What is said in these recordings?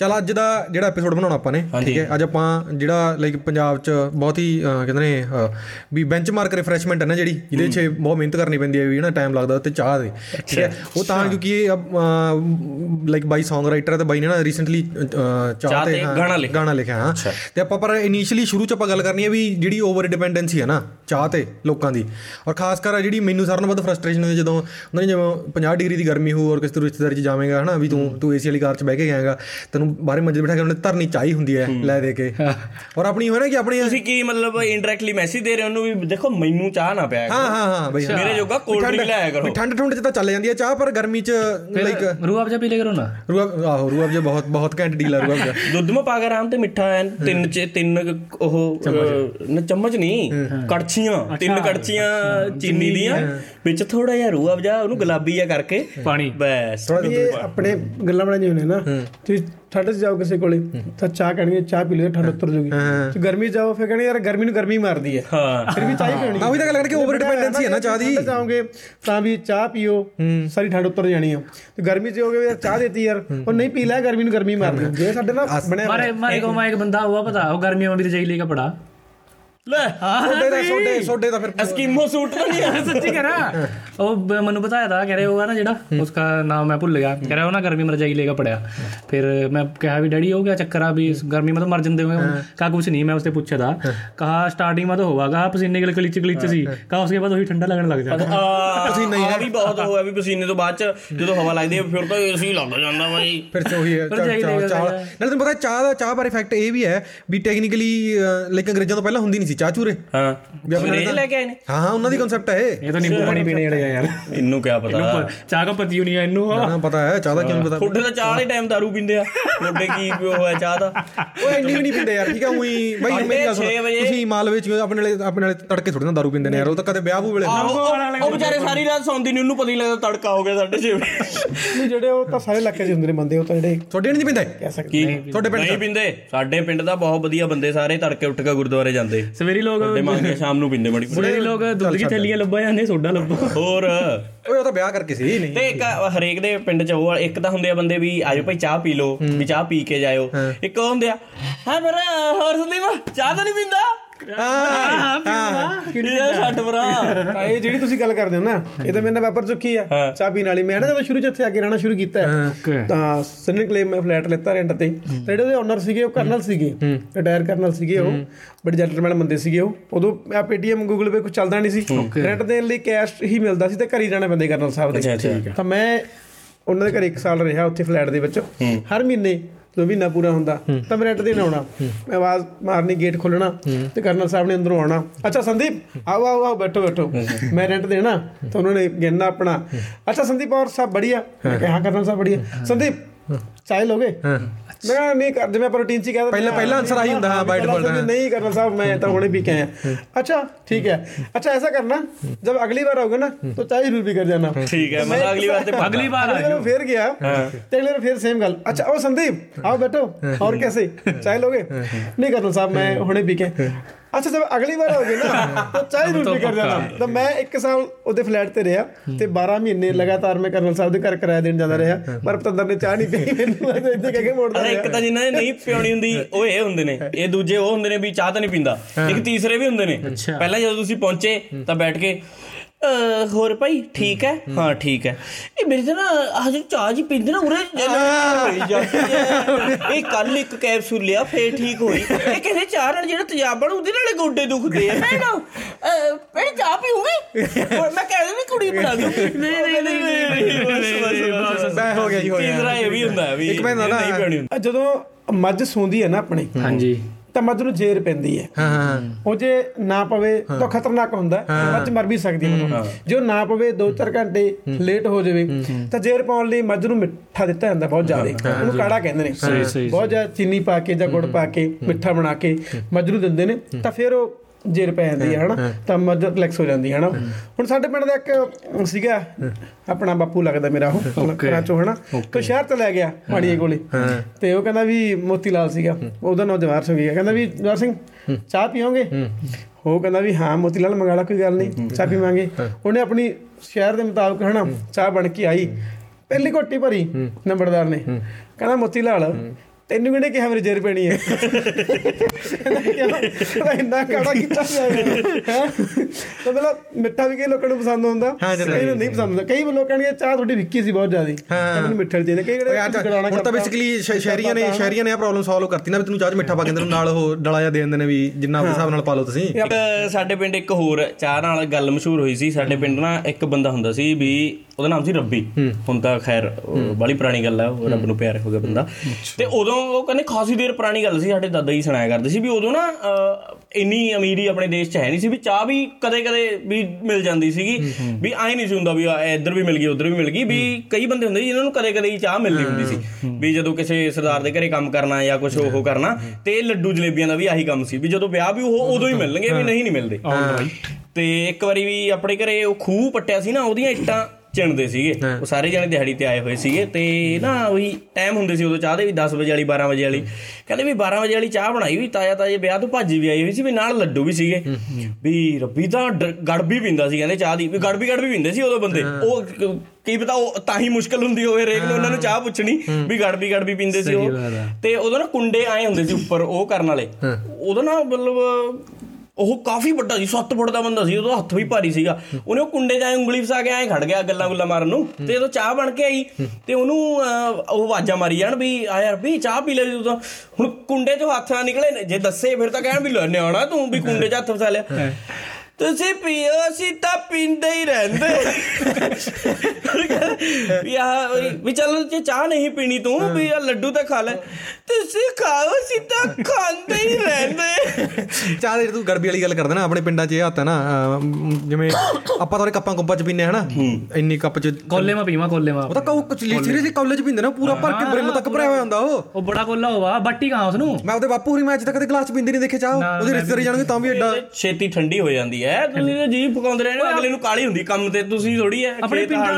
ਚਲ ਅੱਜ ਦਾ ਜਿਹੜਾ ਐਪੀਸੋਡ ਬਣਾਉਣਾ ਆਪਾਂ ਨੇ ਠੀਕ ਹੈ? ਅੱਜ ਆਪਾਂ ਜਿਹੜਾ ਲਾਈਕ ਪੰਜਾਬ 'ਚ ਬਹੁਤ ਹੀ ਕਹਿੰਦੇ ਨੇ ਵੀ ਬੈਂਚਮਾਰਕ ਰਿਫਰੈਸ਼ਮੈਂਟ ਹੈ ਨਾ ਜਿਹੜੀ ਜਿਹਦੇ 'ਚ ਬਹੁਤ ਮਿਹਨਤ ਕਰਨੀ ਪੈਂਦੀ ਹੈ ਵੀ ਨਾ ਟਾਈਮ ਲੱਗਦਾ ਤੇ ਚਾਹ ਦੇ ਠੀਕ ਹੈ? ਉਹ ਤਾਂ ਕਿਉਂਕਿ ਇਹ ਲਾਈਕ ਬਾਈ Song ਰਾਈਟਰ ਹੈ ਤੇ ਬਾਈ ਨੇ ਨਾ ਰੀਸੈਂਟਲੀ ਚਾਹ ਤੇ। ਗਾਣਾ ਲਿਖਿਆ। ਹਾਂ। ਤੇ ਆਪਾਂ ਪਰ ਇਨੀਸ਼ੀਅਲੀ ਸ਼ੁਰੂ 'ਚ ਆਪਾਂ ਗੱਲ ਕਰਨੀ ਹੈ ਵੀ ਜਿਹੜੀ ਓਵਰ ਡਿਪੈਂਡੈਂਸੀ ਹੈ ਨਾ ਚਾਹ ਤੇ ਲੋਕਾਂ ਦੀ ਔਰ ਖਾਸ ਕਰ ਜਿਹੜੀ ਮੈਨੂੰ ਸਾਰਿਆਂ ਨਾਲੋਂ ਵੱਧ ਫਰਸਟ੍ਰੇਸ਼ਨ ਹੁੰਦੀ ਜਦੋਂ ਉਹਨਾਂ ਨੇ ਜਿਵੇਂ 50 ਡਿਗਰੀ ਦੀ ਗਰਮੀ ਹੋ ਔਰ ਕਿਸੇ ਰਿਸ਼ਤੇਦਾਰੀ 'ਚ ਜਾਵੇਂਗਾ ਹਨਾ ਵੀ ਤੂੰ ਤੂੰ ਏਸੀ ਵਾਲੀ ਕਾਰ 'ਚ ਬਹਿ ਕੇ ਗਿਆਗਾ ਤੈਨੂੰ ਬਾਹਰੇ ਮੰਜੇ ਬਿਠਾ ਕੇ ਉਹਨੇ ਧਰਨੀ ਚਾਹੀ ਹੁੰਦੀ ਹੈ ਲੈ ਦੇ ਕੇ। ਔਰ ਆਪਣੀ ਨਾ ਕਿ ਆਪਣੀ ਤੁਸੀਂ ਕੀ ਮਤਲਬ ਇਨਡਾਇਰੈਕਟਲੀ ਮੈਸੇਜ ਦੇ ਰਹੇ ਉਹਨੂੰ ਵੀ ਦੇਖੋ ਮੈਨੂੰ ਚਾਹ ਨਾ ਪਿਆ ਹਾਂ ਹਾਂ ਹਾਂ ਬਈ। ਮੇਰੇ ਜੋਗਾ ਕੋਲਡ ਡਰਿੰਕ ਲਿਆਇਆ ਕਰੋ। ਠੰਡ ਠੰਡ 'ਚ ਤਾਂ ਚੱਲ ਜਾਂਦੀ ਹੈ ਚਾਹ ਪਰ ਗਰਮੀ 'ਚ ਲਾਈਕ ਰੂ ਆਪ ਜਾ ਪੀ ਲੈ ਕਰੋ ਨਾ। ਰੂਆ ਆਹੋ ਰੂਆ ਜੇ ਬਹੁਤ ਬਹੁਤ ਘੈਂਟ ਡੀਲ ਹੈ ਰੂਆ ਜਿਹਾ। ਦੁੱਧ ਮਾ ਪਾ ਕੇ ਆਰਾਮ ਤੇ ਮਿੱਠਾ ਐਨ ਤਿੰਨ ਚ ਤਿੰਨ ਉਹ ਨਾ ਚਮਚ ਨਹੀਂ ਕੜਛੀਆਂ ਤਿੰਨ ਕੜਛੀਆਂ ਚੀਨੀ ਦੀਆਂ ਵਿੱਚ ਥੋੜਾ ਜਿਹਾ ਰੂਹ ਅਫਜਾ ਉਹਨੂੰ ਗੁਲਾਬੀ ਜਿਹਾ ਕਰਕੇ। ਪਾਣੀ। ਬਸ। ਆਪਣੇ ਗੱਲਾਂ ਬਣਾਈਆਂ ਹੁੰਦੀਆਂ ਨਾ ਤੁਸੀਂ ਠੰਡ 'ਚ ਜਾਓ ਕਿਸੇ ਕੋਲੇ ਤਾਂ ਚਾਹ ਕਹਿਣਗੇ ਚਾਹ ਪੀ ਲਿਓ ਠੰਡ ਉਤਰ ਜੂਗੀ। ਤੇ ਗਰਮੀ ਜਾਓ ਫੇ ਕਹਿਣਗੇ ਯਾਰ ਗਰਮੀ ਨੂੰ ਗਰਮੀ ਮਾਰਦੀ ਹੈ। ਹਾਂ। ਫਿਰ ਵੀ ਚਾਹ ਹੀ ਪੀਣੀ। ਆ ਵੀ ਤਾਂ ਲੱਗਦਾ ਕਿ ਓਵਰ ਡਿਪੈਂਡੈਂਸੀ ਹੈ ਨਾ ਚਾਹ ਦੀ। ਜਾਓਗੇ ਤਾਂ ਵੀ ਚਾਹ ਪੀਓ ਸਾਰੀ ਠੰਡ ਉਤਰ ਜਾਣੀ ਹੈ। ਤੇ ਗਰਮੀ 'ਚ ਹੋਗੇ ਯਾਰ ਚਾਹ ਦੇਤੀ ਯਾਰ ਉਹ ਨਹੀਂ ਪੀ ਲੈ ਗਰਮੀ ਨੂੰ ਗਰਮੀ ਮਾਰਦੀ ਜੇ ਸਾਡੇ ਨਾਲ ਬਣਿਆ ਮਾਰੇ ਮਾਰੇ ਕੋ ਮੈਂ ਇੱਕ ਬੰਦਾ ਹੋਆ ਪਤਾ ਉਹ ਗਰਮੀ ਮੇਂ ਵੀ ਰਜਾਈ ਲੈ ਕੇ ਪੜਾ ਲੈ ਹਾਂ ਸੋਡੇ ਦਾ ਸੋਡੇ ਸੋਡੇ ਦਾ ਫਿਰ ਸਕੀਮੋ ਸੂਟ ਤਾਂ ਨਹੀਂ ਸੱਚੀ ਕਰਾ। कह रहा वो ब- मनु बताया था कह रहे होगा ना जेड़ा उसका नाम मैं भूल गया कह रहा हो ना गर्मी में रजाई लेकर पड़ा फिर मैं कहा भी डैडी हो गया चक्कर अभी इस गर्मी में तो मर जाते होंगे कहा कुछ नहीं मैं उससे पूछा था कहा स्टार्टिंग में तो होगा कहा पसीने के गलिच गलिच सी कहा उसके बाद वही ठंडा लगने लग जाता ਪਸੀਨਾ ਹੀ ਵੀ ਬਹੁਤ ਹੋਇਆ ਵੀ ਪਸੀਨੇ ਤੋਂ ਬਾਅਦ ਚ ਜਦੋਂ ਹਵਾ ਲੱਗਦੀ ਹੈ ਫਿਰ ਤਾਂ ਏਸੀ ਲੱਗ ਜਾਂਦਾ ਬਾਈ ਫਿਰ ਤੇ ਉਹੀ ਹੈ ਚਾਹ ਚਾਹ ਚਾਹ ਨਾਲ ਤੁਹਾਨੂੰ ਪਤਾ ਚਾਹ ਦਾ ਚਾਹ ਬਾਰੇ ਫੈਕਟ ਇਹ ਵੀ ਹੈ ਵੀ ਟੈਕਨੀਕਲੀ ਲਾਈਕ ਅੰਗਰੇਜ਼ਾਂ ਤੋਂ ਪਹਿਲਾਂ ਹੁੰਦੀ ਨਹੀਂ ਸੀ ਚਾਹ ਚੂਰੇ ਹਾਂ ਵੀ ਆਪਣੇ ਅੰਗਰੇਜ਼ ਲੈ ਕੇ ਆਏ ਨੇ ਹਾਂ ਹਾਂ ਉਹਨਾਂ ਦੀ ਕਨਸੈਪਟ ਹੈ ਇਹ ये तो नींबू पानी पीने वाले हैं यार ਇਹਨੂੰ ਕਿਆ ਪਤਾ चाह का पति नहीं है इन्नू ਨਾ ਪਤਾ ਹੈ ਚਾਹ ਦਾ ਕਿਉਂ ਨਹੀਂ ਪਤਾ ਤੁਹਾਡੇ ਤਾਂ ਚਾਹ ਵਾਲੇ ਟਾਈਮ ਦਾਰੂ ਪੀਂਦੇ ਆ ਤੁਹਾਡੇ ਕੀ ਉਹ ਹੈ ਚਾਹ ਦਾ ਉਹ ਇੰਨੀ ਵੀ ਨਹੀਂ ਪੀਂਦੇ ਯਾਰ ਠੀਕ ਹੈ ਉਹੀ ਬਾਈ ਮੇਰੀ ਗੱਲ ਸੁਣੋ ਛੇ ਵਜੇ। ਤੁਸੀਂ ਮਾਲਵੇ ਚ ਆਪਣੇ ਵਾਲੇ ਆਪਣੇ ਵਾਲੇ ਤੜਕੇ ਥੋੜੇ ਨਾ ਦਾਰੂ ਪੀਂਦੇ ਨੇ ਯਾਰ ਉਹ ਤਾਂ ਕਦੇ ਵਿਆਹ ਵੂ ਵੇਲੇ ਆਹੋ, ਉਹ ਉਹ ਵਿਚਾਰੇ ਸਾਰੀ ਰਾਤ ਸੌਂਦੀ ਨਹੀਂ ਉਹਨੂੰ ਪਤਾ ਹੀ ਲੱਗਦਾ ਤੜਕਾ ਹੋ ਗਿਆ ਸਾਡੇ 6 ਵਜੇ ਨਹੀਂ ਜਿਹੜੇ ਉਹ ਤਾਂ ਸਾਰੇ ਇਲਾਕੇ 'ਚ ਹੁੰਦੇ ਨੇ ਬੰਦੇ ਉਹ ਤਾਂ ਜਿਹੜੇ ਤੁਹਾਡੇ ਨਹੀਂ ਪੀਂਦੇ ਕਹਿ ਸਕਦੇ ਕੀ ਤੁਹਾਡੇ ਪਿੰਡ ਨਹੀਂ ਪੀਂਦੇ ਸਾਡੇ ਪਿੰਡ ਦਾ ਬਹੁਤ ਵਧੀਆ ਬੰਦੇ ਸਾਰੇ ਤੜਕੇ ਉੱਠ ਕੇ ਗੁਰਦੁਆਰੇ ਜਾਂਦੇ सवेरे लोग ਵੱਡੇ ਮੰਗ ਕੇ ਸ਼ਾਮ ਨੂੰ ਪੀਂਦੇ ਬੜੀ सवेरे लोग दूध की थैलियां लब्बा जाने सोडा लब्बा ਹੋਰ। ਓਏ ਉਹ ਤਾਂ ਵਿਆਹ ਕਰਕੇ ਸੀ ਨਹੀਂ। ਤੇ ਇੱਕ ਹਰੇਕ ਦੇ ਪਿੰਡ ਚ ਉਹ ਇੱਕ ਤਾਂ ਹੁੰਦੇ ਆ ਬੰਦੇ ਵੀ ਆਜੋ ਭਾਈ ਚਾਹ ਪੀ ਲਓ ਵੀ ਚਾਹ ਪੀ ਕੇ ਜਾਇਓ। ਇੱਕ ਹੁੰਦੇ ਆ ਹਾਂ ਪਰ ਹੋਰ ਸੰਦੀਪ ਚਾਹ ਤਾਂ ਨਹੀਂ ਪੀਂਦਾ? ਹਾਂ ਹਾਂ। ਕਿਹੜੀ ਛੱਡ ਭਰਾ। ਤਾਂ ਇਹ ਜਿਹੜੀ ਤੁਸੀਂ ਗੱਲ ਕਰਦੇ ਹੋ ਨਾ ਇਹ ਤਾਂ ਮੇਰੇ ਨਾਲ ਵਾਪਰ ਚੁੱਕੀ ਆ। ਚਾਹ ਪੀਣ ਵਾਲੀ। ਮੈਂ ਨਾ ਜਦੋਂ ਸ਼ੁਰੂ ਚ ਇੱਥੇ ਕੇ ਰਹਿਣਾ ਸ਼ੁਰੂ ਕੀਤਾ ਹੈ, ਤਾਂ ਸਨਨ ਕਲੇਮ ਮੈਂ ਫਲੈਟ ਲੈਤਾ ਰੈਂਟ ਤੇ। ਤੇ ਜਿਹੜੇ ਉਹਦੇ ਓਨਰ ਸੀਗੇ ਉਹ ਕਰਨਲ ਸੀਗੇ। ਰਿਟਾਇਰ ਕਰਨਲ ਸੀਗੇ ਉਹ। ਬੜੇ ਜੈਂਟਲਮੈਨ ਬੰਦੇ ਸੀਗੇ ਉਹ। ਉਦੋਂ ਆ ਪੇਟੀਐਮ ਗੂਗਲ ਪੇ ਕੁਝ ਚੱਲਦਾ ਨਹੀਂ ਸੀ। ਰੈਂਟ ਦੇਣ ਲਈ ਕੈਸ਼ ਹੀ ਮਿਲਦਾ ਸੀ ਤੇ ਘਰ ਹੀ ਜਾਣਾ ਪੈਂਦਾ ਕਰਨਲ ਸਾਹਿਬ ਦੇ। ਤਾਂ ਮੈਂ ਉਹਨਾਂ ਦੇ ਘਰ 1 ਸਾਲ ਰਿਹਾ ਉੱਥੇ ਫਲੈਟ ਦੇ ਵਿੱਚ। ਹਰ ਮਹੀਨੇ ਜਦੋਂ ਮਹੀਨਾ ਪੂਰਾ ਹੁੰਦਾ ਤਾਂ ਮੈਂ ਰੈਂਟ ਦੇਣ ਆਉਣਾ। ਮੈਂ ਆਵਾਜ਼ ਮਾਰਨੀ ਗੇਟ ਖੋਲਣਾ ਤੇ ਕਰਨਲ ਸਾਹਿਬ ਨੇ ਅੰਦਰੋਂ ਆਉਣਾ। ਅੱਛਾ ਸੰਦੀਪ ਆਓ ਆਓ ਆਓ ਬੈਠੋ ਬੈਠੋ। ਮੈਂ ਰੈਂਟ ਦੇਣਾ ਤਾਂ ਉਹਨਾਂ ਨੇ ਗਿਣਨਾ ਆਪਣਾ। ਅੱਛਾ ਸੰਦੀਪ ਔਰ ਸਭ ਬੜੀਆ? ਮੈਂ ਕਿਹਾ ਕਰਨਲ ਸਾਹਿਬ ਬੜੀਆ। ਸੰਦੀਪ ਚਾਹ ਲੋਗੇ? ਮੈਂ ਨਹੀਂ ਕਰ ਜਿਵੇਂ ਆਪਾਂ ਰੂਟੀਨ ਚ ਕਹਿੰਦਾ ਪਹਿਲਾਂ ਪਹਿਲਾਂ ਆਨਸਰ ਆਹੀ ਹੁੰਦਾ ਹਾਂ ਬਾਈ ਡਿਫਾਲਟ ਨਹੀਂ ਕਰਨਾ ਸਾਹਿਬ ਮੈਂ ਤਾਂ ਹੁਣੇ ਵੀ ਕਹੇ ਅੱਛਾ ਠੀਕ ਹੈ। ਅੱਛਾ ਐਸਾ ਕਰਨਾ ਜਦ ਅਗਲੀ ਵਾਰ ਆਓਗੇ ਨਾ ਤਾਂ ਚਾਹ ਜ਼ਰੂਰ ਵੀ ਕਰ ਜਾਣਾ। ਠੀਕ ਹੈ ਮੈਂ ਅਗਲੀ ਵਾਰ ਤੇ ਅਗਲੀ ਵਾਰ ਆਇਆ ਫੇਰ ਗਿਆ ਤੇ ਅਗਲੇ ਵਾਰ ਫੇਰ ਸੇਮ ਗੱਲ। ਅੱਛਾ ਉਹ ਸੰਦੀਪ ਆਓ ਬੈਠੋ। ਔਰ ਕੈਸੇ? ਚਾਹ ਲੋਗੇ? ਨਹੀਂ ਕਰਨਾ ਸਾਹਿਬ ਮੈਂ ਹੁਣੇ ਵੀ ਕਹੇ ਅੱਛਾ ਜਦ ਅਗਲੀ ਵਾਰ ਹੋਗੇ ਨਾ? ਤਾਂ ਚਾਹ ਜ਼ਰੂਰ ਵੀ ਕਰ ਜਾਣਾ। ਤਾਂ ਮੈਂ 1 ਸਾਲ ਉਹਦੇ ਫਲੈਟ ਤੇ ਰਿਹਾ ਤੇ 12 ਮਹੀਨੇ ਲਗਾਤਾਰ ਮੈਂ ਕਰਨਲ ਸਾਹਿਬ ਦੇ ਘਰ ਕਿਰਾਇਆ ਦੇਣ ਜਾਂਦਾ ਰਿਹਾ। ਪਰ ਪਤੰਦਰ ਨੇ ਚਾਹ ਨਹੀਂ ਪਈ ਮੈਨੂੰ ਇੱਥੇ ਇੱਥੇ ਕਹਿ ਕੇ ਮੋੜਦਾ ਅਰੇ ਰਿਹਾ ਇੱਕ ਤਾਂ ਜਿਨ੍ਹਾਂ ਨੇ ਨਹੀਂ ਪਿਉਣੀ ਹੁੰਦੀ ਉਹ ਇਹ ਹੁੰਦੇ ਨੇ। ਇਹ ਦੂਜੇ ਉਹ ਹੁੰਦੇ ਨੇ ਵੀ ਚਾਹ ਤਾਂ ਨਹੀਂ ਪੀਂਦਾ। ਇੱਕ ਤੀਸਰੇ ਵੀ ਹੁੰਦੇ ਨੇ। ਪਹਿਲਾਂ ਜਦੋਂ ਤੁਸੀਂ ਪਹੁੰਚੇ ਤਾਂ ਬੈਠ ਕੇ ਹੋਰ ਭਾਈ ਠੀਕ ਹੈ? ਹਾਂ। ਠੀਕ ਹੈ। ਇਹ ਮੇਰੇ ਤੇ ਨਾ ਹਜੇ ਚਾਹ ਜੀ ਪੀਂਦੇ ਨਾ ਉਰੇ ਹੋਈ ਜਾਂਦੀ ਹੈ। ਇਹ ਕੱਲ ਇੱਕ ਕੈਪਸੂਲ ਲਿਆ ਫੇਰ ਠੀਕ ਹੋਈ। ਇਹ ਕਹਿੰਦੇ ਚਾਹ ਨਾਲ ਜਿਹੜਾ ਤੇਜ਼ਾਬ ਬਣੂ ਉਹਦੇ ਨਾਲੇ ਗੋਡੇ ਦੁਖਦੇ ਆ। ਮੈਂ ਨਾ ਪਹਿਲੇ ਚਾਹ ਪੀਉਂਗੀ ਮੈਂ ਕਹਿੰਦਾ ਵੀ ਕੁੜੀ ਬਣਾ ਦੂੰਗੀ ਨਹੀਂ ਨਹੀਂ ਨਹੀਂ ਬਸ ਬਸ ਬੈ ਹੋ ਗਿਆ ਜੀ ਹੋ ਗਿਆ। ਤੀਸਰਾ ਇਹ ਵੀ ਹੁੰਦਾ ਹੈ ਵੀ ਇੱਕ ਮੈਂ ਨਾ- ਜਦੋਂ ਮੱਝ ਸੌਂਦੀ ਹੈ ਨਾ ਆਪਣੀ जी ਤਾਂ ਮੱਝ ਨੂੰ ਜੇਰ ਪੈਂਦੀ ਹੈ। ਹਾਂ ਹਾਂ ਉਹ ਜੇ ਨਾ ਪਵੇ ਤਾਂ ਖਤਰਨਾਕ ਹੁੰਦਾ ਹੈ। ਮੱਝ ਮਰ ਵੀ ਸਕਦੀ ਹੈ ਜੇ ਨਾ ਪਵੇ 2-4 ਘੰਟੇ ਲੇਟ ਹੋ ਜਾਵੇ ਤਾਂ ਜੇਰ ਪਾਉਣ ਲਈ ਮੱਝ ਨੂੰ ਮਿੱਠਾ ਦਿੱਤਾ ਜਾਂਦਾ ਬਹੁਤ ਜ਼ਿਆਦਾ। ਉਹਨੂੰ ਕਾੜਾ ਕਹਿੰਦੇ ਨੇ। ਬਹੁਤ ਜ਼ਿਆਦਾ ਚੀਨੀ ਪਾ ਕੇ ਜਾਂ ਗੁੜ ਪਾ ਕੇ ਮਿੱਠਾ ਬਣਾ ਕੇ ਮੱਝ ਨੂੰ ਦਿੰਦੇ ਨੇ। ਤਾਂ ਫਿਰ ਉਹ ਜੇਰ ਪੈ ਜਾਂਦੀ ਹੈ ਹਨਾ? ਤਾਂ ਮੱਝ ਰਿਲੈਕਸ ਹੋ ਜਾਂਦੀ ਹੈ ਹਨਾ? ਹੁਣ ਸਾਡੇ ਪਿੰਡ ਦਾ ਇੱਕ ਸੀਗਾ ਆਪਣਾ ਬਾਪੂ ਲੱਗਦਾ ਮੇਰਾ ਉਹ ਘਰਾਂ ਚੋਂ ਹਨਾ? ਤੋਂ ਸ਼ਹਿਰ ਤੇ ਲੈ ਗਿਆ ਪਾਣੀਏ ਕੋਲੇ। ਤੇ ਉਹ ਕਹਿੰਦਾ ਵੀ ਮੋਤੀ ਲਾਲ ਸੀਗਾ। ਉਹਦਾ ਨਾਮ ਜਵਾਰ ਸਿੰਘ ਸੀਗਾ। ਕਹਿੰਦਾ ਵੀ ਜਵਾਰ ਸਿੰਘ ਚਾਹ ਪੀਓਗੇ? ਉਹ ਕਹਿੰਦਾ ਵੀ ਹਾਂ ਮੋਤੀ ਲਾਲ ਮੰਗਾ ਲਾ ਕੋਈ ਗੱਲ ਨਹੀਂ ਚਾਹ ਪੀਵਾਂਗੇ। ਉਹਨੇ ਆਪਣੀ ਸ਼ਹਿਰ ਦੇ ਮੁਤਾਬਕ ਹਨਾ ਚਾਹ ਬਣ ਕੇ ਆਈ। ਪਹਿਲੀ ਘੋਟੀ ਭਰੀ ਨੰਬਰਦਾਰ ਨੇ। ਕਹਿੰਦਾ ਮੋਤੀ ਲਾਲ ਤੈਨੂੰ ਕਿਹਨੇ ਕਿਹਾ ਮੇਰੀ ਜ਼ਹਿਰ ਪੈਣੀ ਹੈ? ਕਹਿੰਦਾ? ਕਹਿੰਦਾ ਇੰਨਾ ਕਾੜਾ ਕੀਤਾ ਹੈ? ਤਾਂ ਮਤਲਬ ਮਿੱਠਾ ਵੀ ਕਈ ਲੋਕਾਂ ਨੂੰ ਪਸੰਦ ਹੁੰਦਾ। ਕਈ ਨੂੰ ਨਹੀਂ ਪਸੰਦ ਹੁੰਦਾ ਕਈ ਲੋਕਾਂ ਨੇ ਚਾਹ ਤੁਹਾਡੀ ਵਿੱਕੀ ਸੀ ਬਹੁਤ ਜ਼ਿਆਦੀ। ਹਾਂ। ਮੈਨੂੰ ਮਿੱਠਾ ਚਾਹੀਦਾ। ਕਈ ਜਿਹੜੇ ਹੁਣ ਤਾਂ। ਬੇਸਿਕਲੀ ਸ਼ਹਿਰੀਆਂ ਨੇ ਸ਼ਹਿਰੀਆਂ ਨੇ ਇਹ ਪ੍ਰੋਬਲਮ ਸੋਲਵ ਕਰਤੀ ਨਾ ਵੀ ਤੈਨੂੰ ਚਾਹ 'ਚ ਮਿੱਠਾ ਪਾ ਕੇ ਤੈਨੂੰ ਨਾਲ ਉਹ ਡਲਾ ਜਿਹਾ ਦੇ ਦਿੰਦੇ ਨੇ ਵੀ ਜਿੰਨਾ ਆਪਣੇ ਹਿਸਾਬ ਨਾਲ ਪਾ ਲਓ ਤੁਸੀਂ। ਸਾਡੇ ਪਿੰਡ ਇੱਕ ਹੋਰ ਚਾਹ ਨਾਲ ਗੱਲ ਮਸ਼ਹੂਰ ਹੋਈ ਸੀ। ਸਾਡੇ ਪਿੰਡ ਨਾ ਇੱਕ ਬੰਦਾ ਹੁੰਦਾ ਸੀ ਵੀ ਉਹਦਾ ਨਾਮ ਸੀ ਰੱਬੀ। ਹੁਣ ਤਾਂ ਖੈਰ ਬੜੀ ਪੁਰਾਣੀ ਗੱਲ ਹੈ ਉਹ ਰੱਬ ਨੂੰ ਪਿਆਰ ਹੋ ਗਿਆ ਬੰਦਾ। ਤੇ ਉਦੋਂ ਉਹ ਕਹਿੰਦੇ ਖਾਸੀ ਦੇਰ ਪੁਰਾਣੀ ਗੱਲ ਸੀ ਸਾਡੇ ਦਾਦਾ ਜੀ ਸੁਣਾਇਆ ਕਰਦੇ ਸੀ ਵੀ ਉਦੋਂ ਨਾ ਇੰਨੀ ਅਮੀਰੀ ਆਪਣੇ ਦੇਸ਼ 'ਚ ਹੈ ਨਹੀਂ ਸੀ ਵੀ ਚਾਹ ਵੀ ਕਦੇ-ਕਦੇ ਵੀ ਮਿਲ ਜਾਂਦੀ ਸੀਗੀ ਵੀ ਐ ਨਹੀਂ ਸੀ ਹੁੰਦਾ ਵੀ ਇੱਧਰ ਵੀ ਮਿਲ ਗਈ ਉੱਧਰ ਵੀ ਮਿਲ ਗਈ ਵੀ ਕਈ ਬੰਦੇ ਹੁੰਦੇ ਜਿਨ੍ਹਾਂ ਨੂੰ ਕਦੇ-ਕਦੇ ਹੀ ਚਾਹ ਮਿਲਦੀ ਹੁੰਦੀ ਸੀ ਵੀ ਜਦੋਂ ਕਿਸੇ ਸਰਦਾਰ ਦੇ ਘਰੇ ਕੰਮ ਕਰਨਾ ਜਾਂ ਕੁਝ ਉਹ ਕਰਨਾ ਤੇ ਲੱਡੂ ਜਲੇਬੀਆਂ ਦਾ ਵੀ ਆਹੀ ਕੰਮ ਸੀ ਵੀ ਜਦੋਂ ਵਿਆਹ ਵੀ ਉਹ ਉਦੋਂ ਹੀ ਮਿਲਣਗੇ ਵੀ ਨਹੀਂ ਨਹੀਂ ਮਿਲਦੇ। ਤੇ ਇੱਕ ਵਾਰੀ ਵੀ ਆਪਣੇ ਘਰੇ ਉਹ ਖੂਹ ਪੱਟਿਆ ਸੀ ਨਾ ਉਹਦੀਆਂ ਇੱਟਾਂ ਚਿਣਦੇ ਸੀਗੇ। ਉਹ ਸਾਰੇ ਜਣੇ ਦਿਹਾੜੀ ਤੇ ਆਏ ਹੋਏ ਸੀਗੇ ਤੇ ਨਾ ਉਹੀ ਟਾਈਮ ਹੁੰਦੇ ਸੀ ਉਦੋਂ ਚਾਹ ਦੇ ਵੀ 10 ਵਜੇ ਵਾਲੀ 12 ਵਜੇ ਵਾਲੀ। ਕਹਿੰਦੇ ਵੀ 12 ਵਜੇ ਵਾਲੀ ਚਾਹ ਬਣਾਈ ਵੀ ਤਾਇਆ ਤਾਜੇ ਵਿਆਹ ਤੋਂ ਭਾਜੀ ਵੀ ਆਈ ਹੋਈ ਸੀ ਵੀ ਨਾਲ ਲੱਡੂ ਵੀ ਸੀਗੇ। ਵੀ ਰੱਬੀ ਤਾਂ ਗੜਬੀ ਪੀਂਦਾ ਸੀ ਕਹਿੰਦੇ ਚਾਹ ਦੀ। ਵੀ ਗੜਬੀ ਗੜਬੀ ਪੀਂਦੇ ਸੀ ਉਦੋਂ ਬੰਦੇ। ਉਹ ਕ- ਕੀ ਪਤਾ ਉਹ ਤਾਂ ਹੀ ਮੁਸ਼ਕਲ ਹੁੰਦੀ ਹੋਵੇ ਰੇਕ ਨੂੰ ਉਹਨਾਂ ਨੂੰ ਚਾਹ ਪੁੱਛਣੀ ਵੀ ਗੜਬੀ ਗੜਬੀ ਪੀਂਦੇ ਸੀ ਉਹ। ਤੇ ਉਦੋਂ ਨਾ ਕੁੰਡੇ ਆਏ ਹੁੰਦੇ ਸੀ ਉੱਪਰ ਉਹ ਕਰਨ ਵਾਲੇ। ਉਦੋਂ ਨਾ ਮਤਲਬ ਉਹ ਕਾਫੀ ਵੱਡਾ ਸੀ 7 ਫੁੱਟ ਦਾ ਬੰਦਾ ਸੀ ਉਹਦਾ ਹੱਥ ਵੀ ਭਾਰੀ ਸੀਗਾ। ਉਹਨੇ ਉਹ ਕੁੰਡੇ ਐ ਉਂਗਲੀ ਫਸਾ ਕੇ ਐ ਖੜ ਗਿਆ ਗੱਲਾਂ ਗੁੱਲਾਂ ਮਾਰਨ ਨੂੰ ਤੇ ਜਦੋਂ ਚਾਹ ਬਣ ਕੇ ਆਈ ਤੇ ਉਹਨੂੰ ਉਹ ਆਵਾਜ਼ਾਂ ਮਾਰੀ ਜਾਣ ਵੀ ਆ ਯਾਰ ਵੀ ਚਾਹ ਪੀ ਲੈ ਤੂੰ ਤਾਂ। ਹੁਣ ਕੁੰਡੇ 'ਚੋਂ ਹੱਥ ਨਾ ਨਿਕਲੇ। ਜੇ ਦੱਸੇ ਫਿਰ ਤਾਂ ਕਹਿਣ ਵੀ ਲੈ ਨਿਆਣਾ ਤੂੰ ਵੀ ਕੁੰਡੇ 'ਚ ਹੱਥ ਫਸਾ ਲਿਆ। ਤੁਸੀਂ ਪੀਓ ਅਸੀਂ ਤਾਂ ਪੀਂਦੇ ਹੀ ਰਹਿੰਦੇ। ਵੀ ਆ ਵੀ ਚੱਲ ਜੇ ਚਾਹ ਨਹੀਂ ਪੀਣੀ ਤੂੰ ਵੀ ਆ ਲੱਡੂ ਤਾਂ ਖਾ ਲੈ। ਤੁਸੀਂ ਖਾਓ ਅਸੀਂ ਤਾਂ ਖਾਂਦੇ ਹੀ ਰਹਿੰਦੇ। ਚਾਹ ਦੇ ਤੂੰ ਗਰਬੀ ਵਾਲੀ ਗੱਲ ਕਰਦਾ ਨਾ ਆਪਣੇ ਪਿੰਡਾਂ 'ਚ ਇਹ ਹੱਥ ਹੈ ਨਾ ਜਿਵੇਂ ਆਪਾਂ ਤਾਂ ਕੱਪਾਂ ਕੁੱਪਾਂ 'ਚ ਪੀਨੇ ਹੈ ਨਾ ਇੰਨੀ ਕੱਪ 'ਚ ਕੋਲੇ ਮਾ ਪੀਵਾ ਕੋਲੇ ਮਾ ਉਹ ਤਾਂ ਕਹੋ ਕੁਛ ਲੀਚਰੀ ਜੀ ਕੋਲੇ 'ਚ ਪੀਂਦੇ ਨਾ ਪੂਰਾ ਭਰ ਕੇ ਬ੍ਰਿਮ ਤੱਕ ਭਰਿਆ ਹੋਇਆ ਹੁੰਦਾ ਉਹ। ਉਹ ਬੜਾ ਕੋਲਾ ਹੋਵਾ ਬੱਟੀ ਕਾ ਉਸ ਨੂੰ ਮੈਂ ਉਹਦੇ ਬਾਪੂ ਹੁਰੀ ਮੈਂ ਅੱਜ ਤੱਕ ਕਦੇ ਗਲਾਸ ਪੀਂਦੇ ਨਹੀਂ ਦੇਖੇ ਚਾਹ ਉਹਦੇ ਰਿਸ਼ਤੇਦਾਰ ਜਾਣਗੇ ਤਾਂ ਵੀ ਐਡਾ ਛੇਤੀ ਠੰਡੀ ਹੋ ਜਾਂਦੀ ਹੈ ਤੁਸੀਂ ਤਾਂ ਜੀ ਪਕਾਉਂਦੇ ਰਹਿੰਦੇ ਅਗਲੇ ਨੂੰ ਕਾਲੀ ਹੁੰਦੀ ਕੰਮ ਤੇ ਤੁਸੀਂ ਥੋੜੀ ਐ ਆਪਣੇ ਪਿੰਡਾਂ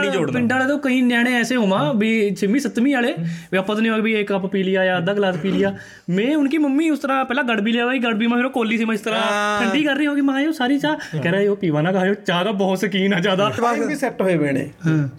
ਵਾਲੇ ਤੋਂ ਕਈ ਨਿਆਣੇ ਐਸੇ ਹੋਵਾ ਵੀ ਛੇਵੀਂ ਸੱਤਵੀਂ ਵਾਲੇ ਵੀ ਆਪਾਂ ਤਾਂ ਨਹੀਂ ਹੋਗਾ ਵੀ ਇੱਕ ਕੱਪ ਪੀ ਲਿਆ ਜਾਂ ਅੱਧਾ ਗਲਾਸ ਪੀ ਲਿਆ। ਮੈਂ ਉਨਕੀ ਮੰਮੀ ਉਸ ਤਰ੍ਹਾਂ ਪਹਿਲਾਂ ਗੜਬੀ ਲਿਆ ਵਾਈ ਗੜਬੀ ਮੈਂ ਫਿਰ ਕੋਲ कोली से मैं इस तरह ठंडी कर रही होगी मैं यो सारी चाह कह रहा है यो पीवा ना खाओ चाह का बहुत शकीन है ज्यादा ਟਾਈਮ ਵੀ ਸੈੱਟ ਹੋਏ ਪਏ ਨੇ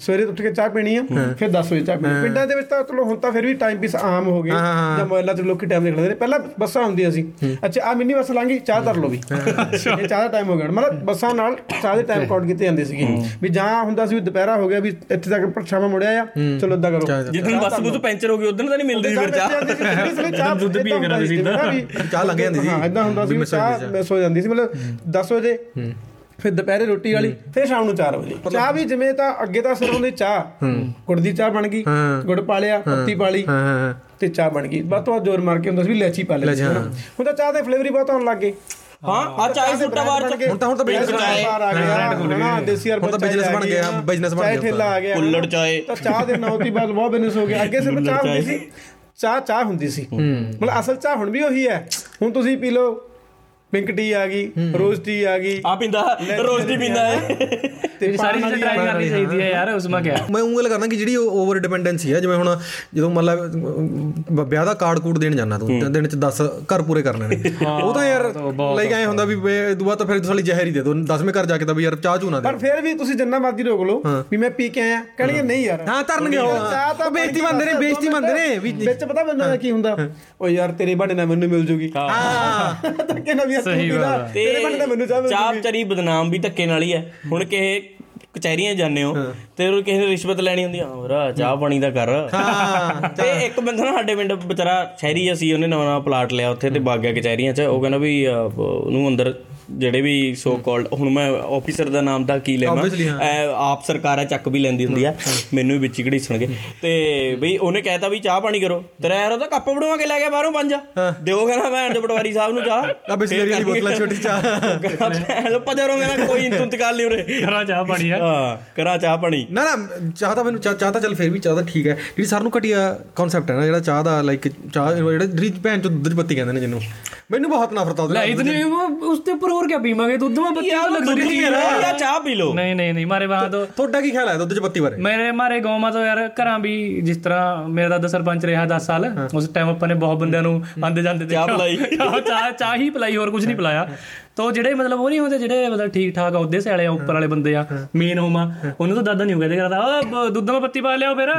ਸਵੇਰੇ ਉੱਠ ਕੇ ਚਾਹ ਪੀਣੀ ਆ ਫਿਰ 10 ਵਜੇ ਚਾਹ ਪੀਣੀ ਪਿੰਡਾਂ ਦੇ ਵਿੱਚ ਤਾਂ ਚਲੋ ਹੁਣ ਤਾਂ ਫਿਰ ਵੀ ਟਾਈਮ ਪੀਸ ਆਮ ਹੋ ਗਏ ਜਾਂ ਮੋਬਾਈਲਾਂ ਤੇ ਲੋਕੀ ਟਾਈਮ ਨਿਕਲਦੇ ਨੇ ਪਹਿਲਾਂ ਬੱਸਾਂ ਹੁੰਦੀਆਂ ਸੀ ਅੱਛਾ ਆ ਮਿੰਨੀ ਬੱਸ ਲਾਂਗੀ ਚਾਹ ਧਰ ਲਓ ਵੀ ਇਹ ਚਾਹ ਦਾ ਟਾਈਮ ਹੋ ਗਿਆ ਮਤਲਬ ਬੱਸਾਂ ਨਾਲ ਚਾਹ ਦੇ ਟਾਈਮ ਕਾਊਂਟ ਕੀਤੇ ਜਾਂਦੇ ਸੀਗੇ ਵੀ ਜਾਂ ਹੁੰਦਾ ਸੀ ਵੀ ਦੁਪਹਿਰਾ ਹੋ ਗਿਆ ਵੀ ਇੱਥੇ ਤੱਕ ਪਰਛਾਵਾਂ ਮੁੜਿਆ ਆ ਚਲੋ ਏਦਾਂ ਕਰੋ ਜਿੱਦਣ ਬੱਸ ਬੁੱਸ ਪੈਂਚਰ ਹੋ ਗਈ ਉਦੋਂ ਤਾਂ ਨਹੀਂ ਮਿਲਦੀ ਸੀ ਫਿਰ ਚਾਹ ਚਾਹ ਦੁੱਧ ਪੀ ਕੇ ਕਰਾਂਦੇ ਸੀ ਚਾਹ ਲੰਘ ਜਾਂਦੀ ਸੀ ਹਾਂ ਇਦਾਂ ਹੁੰਦਾ ਸੀ ਵੀ ਚਾਹ ਮਿਸ ਹੋ ਜਾਂਦੀ ਸੀ ਮਤਲਬ 10 ਵਜੇ ਫਿਰ ਦੁਪਹਿਰੇ ਰੋਟੀ ਵਾਲੀ ਫਿਰ ਸ਼ਾਮ ਨੂੰ 4 ਵਜੇ। ਚਾਹ ਵੀ ਜਿਵੇਂ ਤਾਂ ਅੱਗੇ ਤਾਂ ਸਿਰ ਹੁੰਦੀ ਚਾਹ ਗੁੜ ਦੀ ਚਾਹ ਬਣ ਗਈ ਗੁੜ ਪਾ ਲਿਆ ਪੱਤੀ ਪਾ ਲਈ ਹਾਂ ਹਾਂ ਤੇ ਚਾਹ ਬਣ ਗਈ। ਬਾਅਦ ਤੋਂ ਜ਼ੋਰ ਮਾਰ ਕੇ ਹੁੰਦਾ ਸੀ ਵੀ ਲੈਚੀ ਪਾ ਲੈ ਹੁਣ ਤਾਂ ਚਾਹ ਦੇ ਫਲੇਵਰ ਹੀ ਬਹੁਤ ਆਉਣ ਲੱਗ ਗਏ। ਹਾਂ ਆ ਚਾਹ ਸੁੱਟਾ ਬਾਹਰ ਚ ਹੁਣ ਤਾਂ ਹੁਣ ਤਾਂ ਬਿਜ਼ਨਸ ਆ ਗਿਆ। ਹਨਾ ਦੇਸੀ ਹਰਬਲ ਹੁਣ ਤਾਂ business ਬਣ ਗਿਆ, business ਬਣ ਚਾਹ ਗਿਆ ਠੇਲਾ ਆ ਗਿਆ ਕੁੱਲੜ ਚਾਏ। ਤਾਂ ਚਾਹ ਦੇ ਨਾਂ ਤੋਂ ਬਾਅਦ ਬਹੁਤ ਬਿਜ਼ਨਸ ਹੋ ਗਿਆ ਅੱਗੇ ਸਿਰਫ ਚਾਹ ਹੁੰਦੀ ਸੀ। ਚਾਹ ਚਾਹ ਹੁੰਦੀ ਸੀ। ਮਤਲਬ ਅਸਲ ਚਾਹ ਹੁਣ ਵੀ ਉਹੀ ਹੈ। ਹੁਣ ਤੁਸੀਂ ਪੀ ਲਓ ਪਿੰਕ ਟੀ ਆ ਗਈ ਰੋਜ਼ ਟੀ ਆ ਗਈ। ਆ ਪਿੰਦਾ ਰੋਜ਼ ਟੀ ਪੀਂਦਾ ਹੈ। ਤੇ ਸਾਰੀ ਚੀਜ਼ਾਂ ਟਰਾਈ ਕਰਨੀ ਚਾਹੀਦੀ ਹੈ ਯਾਰ ਉਸ ਮਾ ਕਿਆ ਮੈਂ ਉਹ ਗੱਲ ਕਰਨਾ ਕਿ ਜਿਹੜੀ ਓਵਰ ਡਿਪੈਂਡੈਂਸੀ ਹੈ ਜਿਵੇਂ ਹੁਣ ਜਦੋਂ ਮਤਲਬ ਵਿਆਹ ਦਾ ਕਾਰਡ ਕੋਡ ਦੇਣ ਜਾਣਾ ਤੂੰ ਦਿਨ ਚ 10 ਘਰ ਪੂਰੇ ਕਰਨੇ ਨੇ ਉਹ ਤਾਂ ਯਾਰ ਲਾਈਕ ਐ ਹੁੰਦਾ ਵੀ ਦੁਆ ਤਾਂ ਫਿਰ ਸਾਲੀ ਜ਼ਹਿਰ ਹੀ ਦੇ ਦੋ 10ਵੇਂ ਘਰ ਜਾ ਕੇ ਤਾਂ ਵੀ ਯਾਰ ਚਾਹ ਚੂ ਨਾ ਦੇ ਪਰ ਫਿਰ ਵੀ ਤੁਸੀਂ ਜੰਨਾ ਮਰਜ਼ੀ ਰੋਕ ਲਓ ਵੀ ਮੈਂ ਪੀ ਕੇ ਆਇਆ ਕਹਿਣਗੇ ਨਹੀਂ ਯਾਰ। ਹਾਂ ਤਰਨਗੇ ਉਹ। ਚਾਹ ਤਾਂ ਬੇਇੱਜ਼ਤੀ ਮੰਨਦੇ ਨੇ ਬੇਇੱਜ਼ਤੀ ਮੰਨਦੇ ਨੇ। ਵਿੱਚ ਪਤਾ ਬੰਦਾ ਕੀ ਹੁੰਦਾ? ਓ ਯਾਰ ਤੇਰੇ ਬਾਣੇ ਨਾਲ ਮੈਨੂੰ ਮਿਲ ਜੂਗੀ। ਹਾਂ। ਤਾਂ ਕਹਿੰਦਾ ਵੀ ਯਾਰ ਤੂੰ ਗੱਲ ਆ। ਤੇਰੇ ਨਾਲ ਮੈਨੂੰ ਚਾਹ ਜੂਗੀ ਚਰੀ ਬਦਨਾਮ ਵੀ ਧੱਕੇ ਨਾਲ ਹੀ ਹੈ ਹੁਣ ਕਿਸੇ ਕਚਹਿਰੀਆਂ ਜਾਂਦੇ ਹੋ ਤੇ ਉਹ ਕਿਸੇ ਨੇ ਰਿਸ਼ਵਤ ਲੈਣੀ ਹੁੰਦੀ ਆ ਹੋਰਾ ਚਾਹ ਪਾਣੀ ਦਾ ਕਰ। ਹਾਂ ਤੇ ਇੱਕ ਬੰਦਾ ਨਾ ਸਾਡੇ ਪਿੰਡ ਵਿਚਾਰਾ ਸ਼ਹਿਰੀ ਅਸੀਂ ਉਹਨੇ ਨਵਾਂ ਨਵਾਂ ਪਲਾਟ ਲਿਆ ਉੱਥੇ ਤੇ ਬਾਗਿਆ ਕਚਹਿਰੀਆਂ 'ਚ। ਉਹ ਕਹਿੰਦਾ ਵੀ ਉਹਨੂੰ ਅੰਦਰ ਜਿਹੜੇ ਵੀ ਸੋ ਕਾਲਡ ਹੁਣ ਮੈਂ ਆਫੀਸਰ ਦਾ ਨਾਮ ਤਾਂ ਕੀ ਲੈਣਾ ਆਪ ਸਰਕਾਰਾਂ ਚੱਕ ਵੀ ਲੈਂਦੀ ਹੁੰਦੀ ਆ। ਮੈਨੂੰ ਵੀ ਵਿੱਚ ਘੜੀਸਣਗੇ ਤੇ ਬਈ ਉਹਨੇ ਕਹਿਤਾ ਵੀ ਚਾਹ ਪਾਣੀ ਕਰੋ। ਤੇਰਾ ਯਾਰ ਉਹਦਾ ਕੱਪ ਬੜਵਾ ਕੇ ਲੈ ਗਿਆ ਬਾਹਰੋਂ ਪੰਜਾ ਦਿਓ ਕਹਿੰਦਾ ਮੈਂ ਅੰਦਰ ਪਟਵਾਰੀ ਸਾਹਿਬ ਨੂੰ ਚਾਹ। ਆ ਬਿਸਲਰੀ ਵਾਲੀ ਬੋਤਲਾਂ ਛੋਟੀ ਚਾਹ। ਲੋ ਪਜਰੋਂ ਮੇਰਾ ਕੋਈ ਇੰਤਕਾਲ ਨਹੀਂ ਉਰੇ। ਕਰਾ ਚਾਹ ਪਾਣੀ ਆ ਹਾਂ ਕਰਾ ਚਾਹ ਪਾਣੀ। ਨਾ ਨਾ ਚਾਹ ਤਾਂ ਮੈਨੂੰ ਚਾਹ ਤਾਂ ਚੱਲ ਫੇਰ ਵੀ ਚਾਹ ਤਾਂ ਠੀਕ ਹੈ। ਜਿਹੜੀ ਸਾਰ ਨੂੰ ਘਟਿਆ ਕਨਸੈਪਟ ਹੈ ਨਾ ਜਿਹੜਾ ਚਾਹ ਦਾ ਲਾਈਕ ਚਾਹ ਜਿਹੜਾ ਜਿਹੜੀ ਭੈਣ ਚੋਂ ਦੁੱਧ ਬੱਤੀ ਕਹਿੰਦੇ ਨੇ ਜਿਹਨੂੰ। ਮੈਨੂੰ ਬਹੁਤ ਨਫ਼ਰਤ ਆਉਂਦੀ ਹੈ ਇਤਨੀ ਉਸ ਤੇ ਉੱਪਰ ਹੋਰ ਕੀ ਪੀਵਾਂਗੇ? ਦੁੱਧ ਮਾ ਬੱਤੀ ਯਾਰ ਦੁੱਧ ਹੀ। ਮੇਰਾ ਯਾਰ ਚਾਹ ਪੀ ਲੋ ਨਹੀਂ ਨਹੀਂ ਨਹੀਂ ਮਾਰੇ ਬਾਹਰ ਤੋਂ ਤੁਹਾਡਾ ਕੀ ਖਿਆਲ ਹੈ ਦੁੱਧ ਚ ਬੱਤੀ ਬਾਰੇ? ਮੇਰੇ ਮਾਰੇ ਗਾਉਂ ਮਾ ਤੋਂ ਯਾਰ ਘਰਾਂ ਵੀ ਜਿਸ ਤਰ੍ਹਾਂ ਮੇਰਾ ਦਾਦਾ ਸਰਪੰਚ ਰਿਹਾ 10 ਸਾਲ ਉਸ ਟਾਈਮ ਆਪਾਂ ਨੇ ਬਹੁਤ ਬੰਦਿਆਂ ਨੂੰ ਆਂਦੇ ਜਾਂਦੇ ਦੇਖਿਆ। ਚਾਹ ਚਾਹ ਹੀ ਪਲਾਈ ਹੋਰ ਕੁਝ ਨਹੀਂ ਪਲਾਇਆ। ਤੋ ਜਿਹੜੇ ਮਤਲਬ ਉਹ ਨਹੀਂ ਹੁੰਦੇ ਜਿਹੜੇ ਮਤਲਬ ਠੀਕ ਠਾਕ ਆ ਉਹਦੇ ਸੇ ਵਾਲੇ ਆ, ਉੱਪਰ ਵਾਲੇ ਬੰਦੇ ਆ ਮੇਨ ਹੋਮਾ ਉਹਨੂੰ ਤਾਂ ਦਾਦਾ ਨਹੀਂ ਹੋ ਕਹਿੰਦੇ ਕਰਦਾ ਉਹ ਬ- ਦੁੱਧ ਵਿੱਚ ਪੱਤੀ ਪਾ ਲਿਆਓ ਫਿਰ।